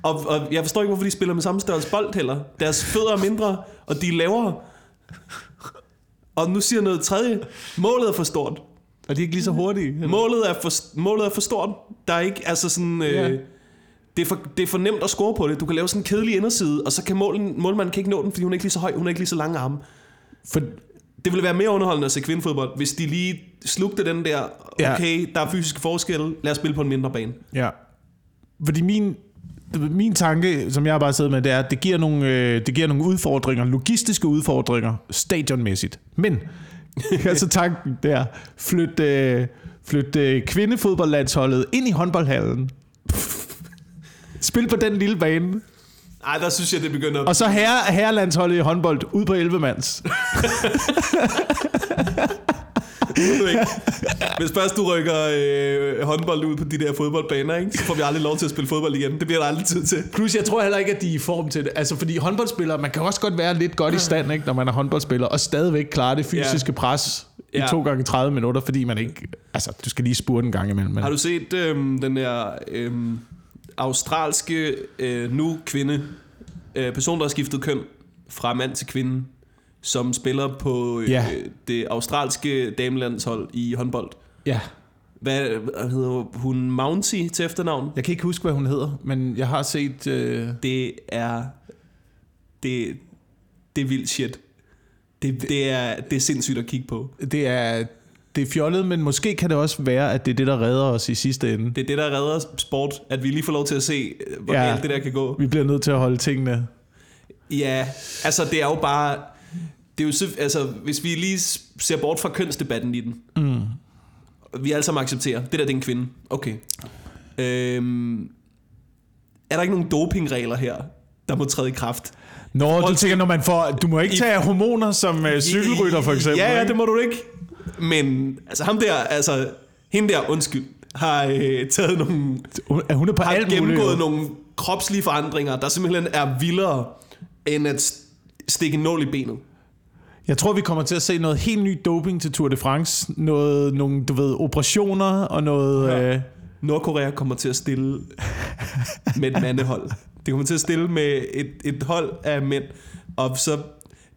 Og, og jeg forstår ikke, hvorfor de spiller med samme størrelse bold heller. Deres fødder er mindre, og de er lavere. Og nu siger jeg noget tredje. Målet er for stort. Og de er ikke lige så hurtige. Målet er for, målet er for stort. Der er ikke, altså sådan... Øh, Ja. det, er for, det er for nemt at score på det. Du kan lave sådan en kedelig inderside, og så kan målen, målmanden kan ikke nå den, fordi hun er ikke lige så høj, hun er ikke lige så lange arme. For, Det ville være mere underholdende at se kvindefodbold, hvis de lige slugte den der, Ja. okay, der er fysiske forskelle, lad os spille på en mindre bane. ja. Fordi min, min tanke, som jeg har bare siddet med, det er, at det giver nogle, øh, det giver nogle udfordringer, logistiske udfordringer, stadionmæssigt. Men, [LAUGHS] altså tanken der, flyt, øh, flyt øh, kvindefodboldlandsholdet ind i håndboldhallen. Spil på den lille bane. Ej, der synes jeg, det begynder Og så herre, herrelandsholdet i håndbold ud på 11 mands. [LAUGHS] Hvis først du rykker øh, håndbold ud på de der fodboldbaner, ikke, så får vi aldrig lov til at spille fodbold igen. Det bliver der aldrig tid til. Plus, jeg tror heller ikke, at de er i form til det. Altså, fordi håndboldspillere, man kan også godt være lidt godt i stand, ikke, når man er håndboldspiller, og stadigvæk klare det fysiske pres i Ja. 2 gange 30 minutter, fordi man ikke... Altså, du skal lige spurte en gang imellem. Men, Har du set øh, den der øh, australske øh, nu kvinde, øh, person, der har skiftet køn fra mand til kvinde, som spiller på øh, Ja. det australske damelandshold i håndbold? Ja. Hvad, hedder hun? Mounty til efternavn? Jeg kan ikke huske, hvad hun hedder, men jeg har set... Øh, Det er... Det, det er vildt shit. Det, det, er, det er sindssygt at kigge på. det er... Det er fjollet, men måske kan det også være, at det er det, der redder os i sidste ende. Det er det, der redder sport, at vi lige får lov til at se, øh, hvor Ja. det der kan gå. Vi bliver nødt til at holde tingene... Ja, altså det er jo bare... Det er jo, så- altså, hvis vi lige ser bort fra kønsdebatten i den. Mm. Vi alle sammen accepterer, det der det er en kvinde. Okay. Øhm, er der ikke nogen dopingregler her, der må træde i kraft? Nå, du tænker, når man får... Du må ikke I- tage hormoner som øh, cykelrytter, for eksempel. Ja, ja, det må du ikke. Men altså ham der, altså hende der, undskyld, har øh, taget nogle, Hun- Hun er på har alt gennemgået nogle kropslige forandringer, der simpelthen er vildere, end at st- stikke en nål i benet. Jeg tror, vi kommer til at se noget helt nyt doping til Tour de France. Noget, nogle, du ved, operationer og noget... Ja. Øh, Nordkorea kommer til at stille med et mandehold. Det kommer til at stille med et, et hold af mænd, og så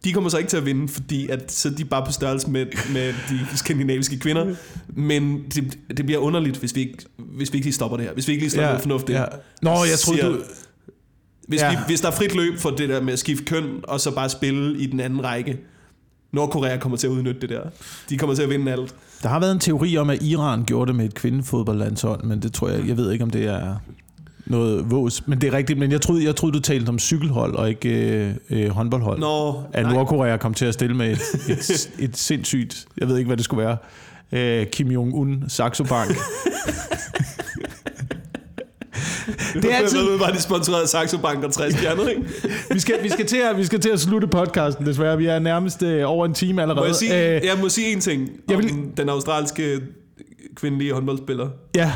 de kommer så ikke til at vinde, fordi at, så er de bare på størrelse med, med de skandinaviske kvinder. Men det, det bliver underligt, hvis vi, ikke, hvis vi ikke lige stopper det her. Hvis vi ikke lige slår ja, noget fornuftigt. ja. Nå, jeg troede, Siger- du... Hvis, ja. vi, hvis der er frit løb for det der med at skifte køn, og så bare spille i den anden række, Nordkorea kommer til at udnytte det der. De kommer til at vinde alt. Der har været en teori om, at Iran gjorde det med et kvindefodboldlandshold, men det tror jeg... Jeg ved ikke, om det er noget vås. Men det er rigtigt, men jeg troede, jeg troede du talte om cykelhold og ikke øh, øh, håndboldhold. Nå, at nej. Nordkorea kom til at stille med et, [LAUGHS] et, et sindssygt... Jeg ved ikke, hvad det skulle være. Øh, Kim Jong-un, Saxo Bank. [LAUGHS] det er altid- altid... bare de sponsorerede Saxo Bank og 60 stjerner, ikke? [LAUGHS] vi, skal, vi, skal til at, vi skal til at slutte podcasten, desværre. Vi er nærmest øh, over en time allerede. Må jeg, sige, Øh, jeg må sige en ting jeg vil- den australske kvindelige håndboldspiller. ja,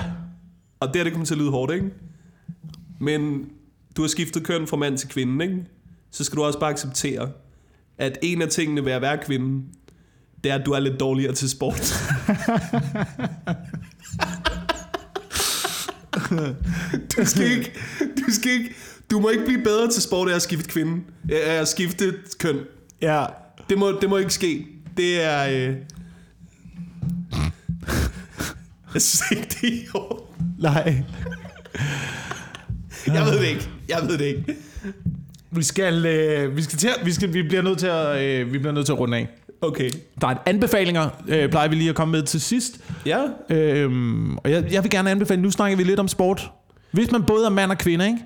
Og det her, det kommer til at lyde hårdt, ikke? Men du har skiftet køn fra mand til kvinde, ikke? Så skal du også bare acceptere, at en af tingene ved at være kvinde, det er, at du er lidt dårligere til sport. [LAUGHS] du skal ikke, du skal ikke, du må ikke blive bedre til sport af at skifte kvinde, af at skifte køn. ja. Det må, det må ikke ske. Det er... Øh... [LAUGHS] Jeg synes ikke, det er i orden. Nej. Jeg ved det ikke. Jeg ved det ikke. Vi skal, øh, vi skal til, at- vi skal, vi bliver nødt til at, øh, vi bliver nødt til at runde af. Okay. Der er et anbefalinger, øh, plejer vi lige at komme med til sidst. Ja. Øhm, og jeg, jeg vil gerne anbefale, nu snakker vi lidt om sport. Hvis man både er mand og kvinde, ikke?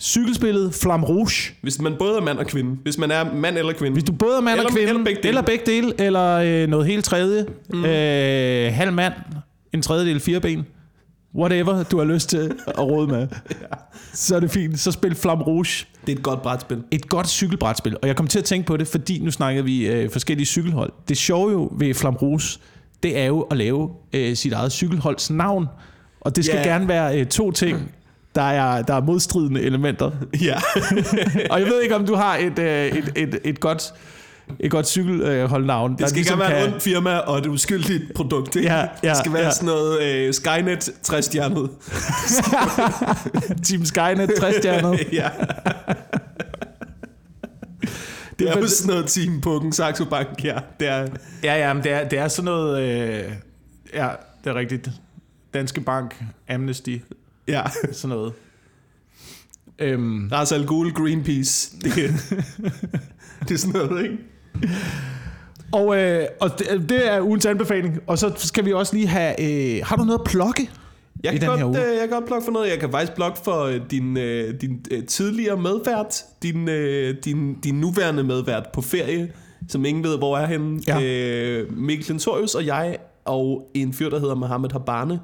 Cykelspillet Flam Rouge. Hvis man både er mand og kvinde. Hvis man er mand eller kvinde. Hvis du både er mand Eller- og kvinde, eller begge dele. eller begge dele, eller øh, noget helt tredje, mm. øh, halv mand, en tredjedel fire ben, whatever du har lyst til at råde med, [LAUGHS] så er det fint. Så spil Flam Rouge. Det er et godt brætspil. Et godt cykelbrætspil. Og jeg kom til at tænke på det, fordi nu snakkede vi øh, forskellige cykelhold. Det sjove jo ved Flam Rouge, det er jo at lave øh, sit eget cykelholds navn. Og det skal Ja. gerne være øh, to ting, der er, der er modstridende elementer. Ja. [LAUGHS] Og jeg ved ikke, om du har et, øh, et, et, et godt, et godt cykelholdnavn. Det skal ligesom være et ondt firma og et uskyldigt produkt. Ikke? Ja, ja, det skal være ja. sådan noget øh, Skynet 60 stjernet. [LAUGHS] Team Skynet, 60 stjerner. [LAUGHS] ja. Det er jo sådan noget Team Pukken, Saxo Bank, ja. Det er, Ja, ja, men det er, det er sådan noget... Øh, ja, det er rigtigt. Danske Bank, Amnesty, ja. sådan noget. Øhm, Ras Al Ghul, Greenpeace. Det, det er sådan noget, ikke? [LAUGHS] og øh, og det, det er ugens anbefaling. Og så skal vi også lige have... Øh, har du noget at plukke? Jeg kan, godt, uge. øh, jeg kan godt plukke for noget. Jeg kan faktisk plukke for øh, din, øh, din tidligere medvært, din, din, din nuværende medvært på ferie, som ingen ved, hvor er henne. Ja. Øh, Mikkel Klintorius og jeg, og en fyr, der hedder Mohammed Habane,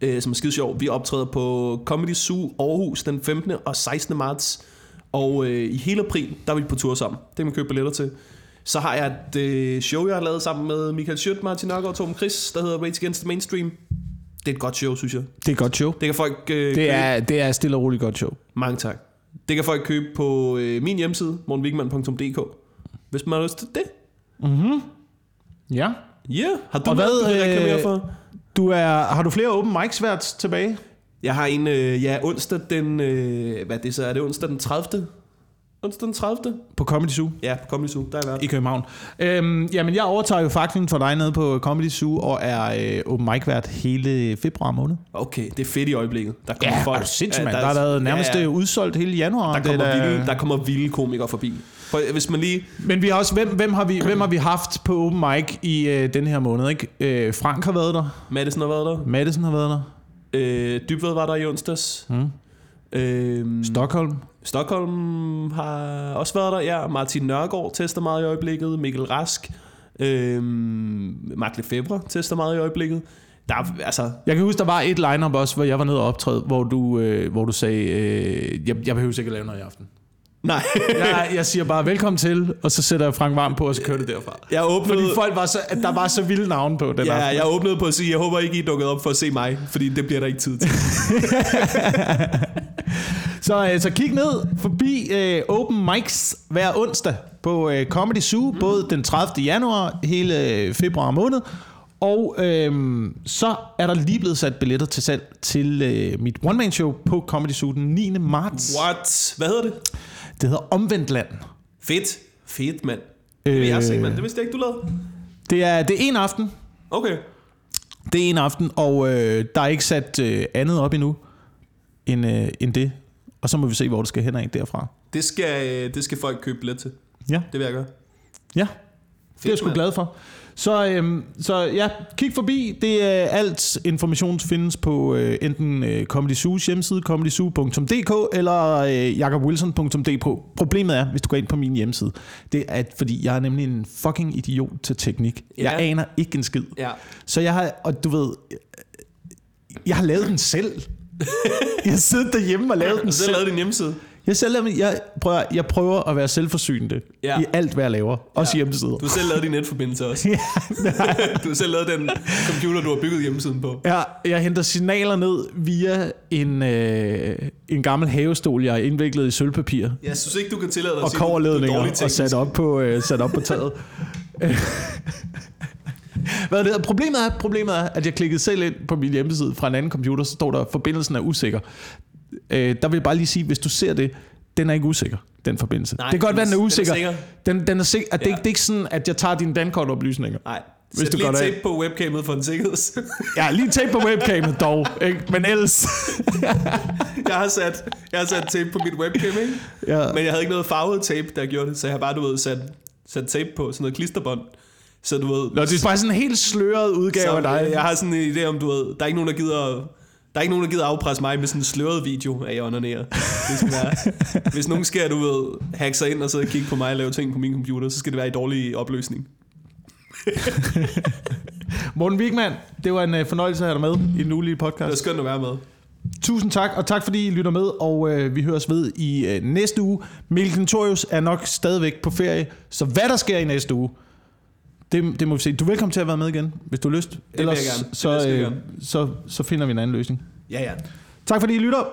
øh, som er skide sjov. Vi optræder på Comedy Zoo Aarhus den 15. og 16. marts. Og øh, i hele april, der er vi på tur sammen. Det kan man købe billetter til. Så har jeg et øh, show, jeg har lavet sammen med Michael Schødt, Martin Nørgaard og Torben Chris, der hedder Rage Against the Mainstream. Det er et godt show, synes jeg. Det er et godt show. Det kan folk øh, Det købe. er, det er stille og roligt godt show. Mange tak. Det kan folk købe på øh, min hjemmeside, morgenwigman.dk. Hvis man har lyst til det. Ja. Ja, yeah. har du Og noget, hvad, du reklamere øh, for? Du er, har du flere open mics været tilbage? Jeg har en, øh, ja, onsdag den, øh, hvad det så, er det onsdag den 30. Onsdag den 30. På Comedy Zoo Ja, på Comedy Zoo, der er været. i København. Øhm, jamen, jeg overtager jo faklen for dig nede på Comedy Zoo, og er øh, open mic vært hele februar måned. Okay, det er fedt i øjeblikket. Der kommer Ja, folk. er du sindssygt. Ja, Der har været nærmest ja, ja, ja. udsolgt hele januar. Der Det er kommer, da- vilde, der kommer vilde komikere forbi. For hvis man lige... Men vi har også, hvem, hvem, har vi, hvem har vi haft på open mic i øh, den her måned? Ikke? Øh, Frank har været der. Madison har været der. Madison har været der. Øh, Dybved var der i onsdags. Mm. Øh, Stockholm. Stockholm har også været der, ja. Martin Nørgaard tester meget i øjeblikket. Mikkel Rask. Øh, Mark Lefebvre tester meget i øjeblikket. Der er, altså, Jeg kan huske, der var et line-up også, hvor jeg var nede og optræde, hvor du, øh, hvor du sagde, øh, jeg, jeg behøver sikkert lave noget i aften nej. [LAUGHS] Jeg, jeg siger bare velkommen til, og så sætter jeg Frank Varm på, og så kører det derfra. jeg åbnede, Fordi folk var så, at der var så vilde navne på den ja, aften. jeg åbnede på at sige, jeg håber ikke, I er dukket op for at se mig, fordi det bliver der ikke tid til. [LAUGHS] Så, øh, så kig ned forbi øh, Open Mics hver onsdag på øh, Comedy Zoo, mm. både den 30. januar, hele øh, februar måned. Og øh, så er der lige blevet sat billetter til salg til øh, mit one-man-show på Comedy Zoo den 9. marts. What? Hvad hedder det? Det hedder Omvendt Land. Fedt. Fedt, mand. Det vil jeg se, mand. Det vidste jeg ikke, du lavede. Det er, det er en aften. Okay. Det er en aften, og øh, der er ikke sat øh, andet op endnu end, øh, end det. Og så må vi se, hvor det skal hen af derfra. Det skal, øh, det skal folk købe billet til. Ja. Det vil jeg gøre. Ja, det er jeg sgu glad for. Så, øhm, så ja, kig forbi. Det er alt information findes på øh, enten øh, Comedy Zoo's hjemmeside, comedyzoo.dk eller øh, jakobwilson.dk. Problemet er, hvis du går ind på min hjemmeside, det er, at, fordi jeg er nemlig en fucking idiot til teknik. Ja. Jeg aner ikke en skid. Ja. Så jeg har, og du ved, jeg har lavet den selv. [LAUGHS] Jeg har siddet derhjemme og lavet den Du selv selv. lavet din hjemmeside. Jeg, selv, jeg, prøver, jeg prøver at være selvforsynende Ja. i alt, hvad jeg laver. Også hjemmesider. Du har selv lavet din netforbindelse også. [LAUGHS] Ja, Du har selv lavet den computer, du har bygget hjemmesiden på. jeg, jeg henter signaler ned via en, øh, en gammel havestol, jeg er indviklet i sølvpapir Jeg synes ikke, du kan tillade dig at sige, du- du og sat op på, øh, sat op på [LAUGHS] taget. Hvad er det? Problemet er, problemet er, at jeg klikkede selv ind på min hjemmeside fra en anden computer, så står der, at forbindelsen er usikker. Øh, der vil jeg bare lige sige, hvis du ser det, den er ikke usikker, den forbindelse. Nej, det kan godt være, den er den er usikker. sikker. Den, den er sikker. At det, Ja. det er ikke sådan, at jeg tager dine dankortoplysninger. Nej. Hvis Sæt du lige af. tape på webcamet for en sikkerheds. [LAUGHS] Ja, lige tape på webcamet dog, ikke? men ellers... [LAUGHS] jeg, har sat, jeg har sat tape på mit webcam, ikke? ja. Men jeg havde ikke noget farvet tape, der gjorde det, så jeg har bare, du ved, sat, sat tape på sådan noget klisterbånd. Så du ved... Nå, det er bare sådan en helt sløret udgave så, af dig. Jeg har sådan en idé om, du ved, der er ikke nogen, der gider... Der er ikke nogen, der gider afpresse mig med sådan en sløret video af jeg onanerer. Det skal være, hvis nogen skal, du ved, hacke sig ind og så kigge på mig og lave ting på min computer, så skal det være i dårlig opløsning. [LAUGHS] Morten Wigman, det var en øh, fornøjelse at have dig med i den ulige Det var podcast. skønt at være med. Tusind tak, og tak fordi I lytter med, og øh, vi høres ved i øh, næste uge. Mikkel Kentorius er nok stadigvæk på ferie, så hvad der sker i næste uge, det, det må vi se. Du er velkommen til at være med igen, hvis du har lyst. vil så, skide øh, så, så finder vi en anden løsning. Ja, ja. Tak fordi I lytter.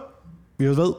Vi høres ved.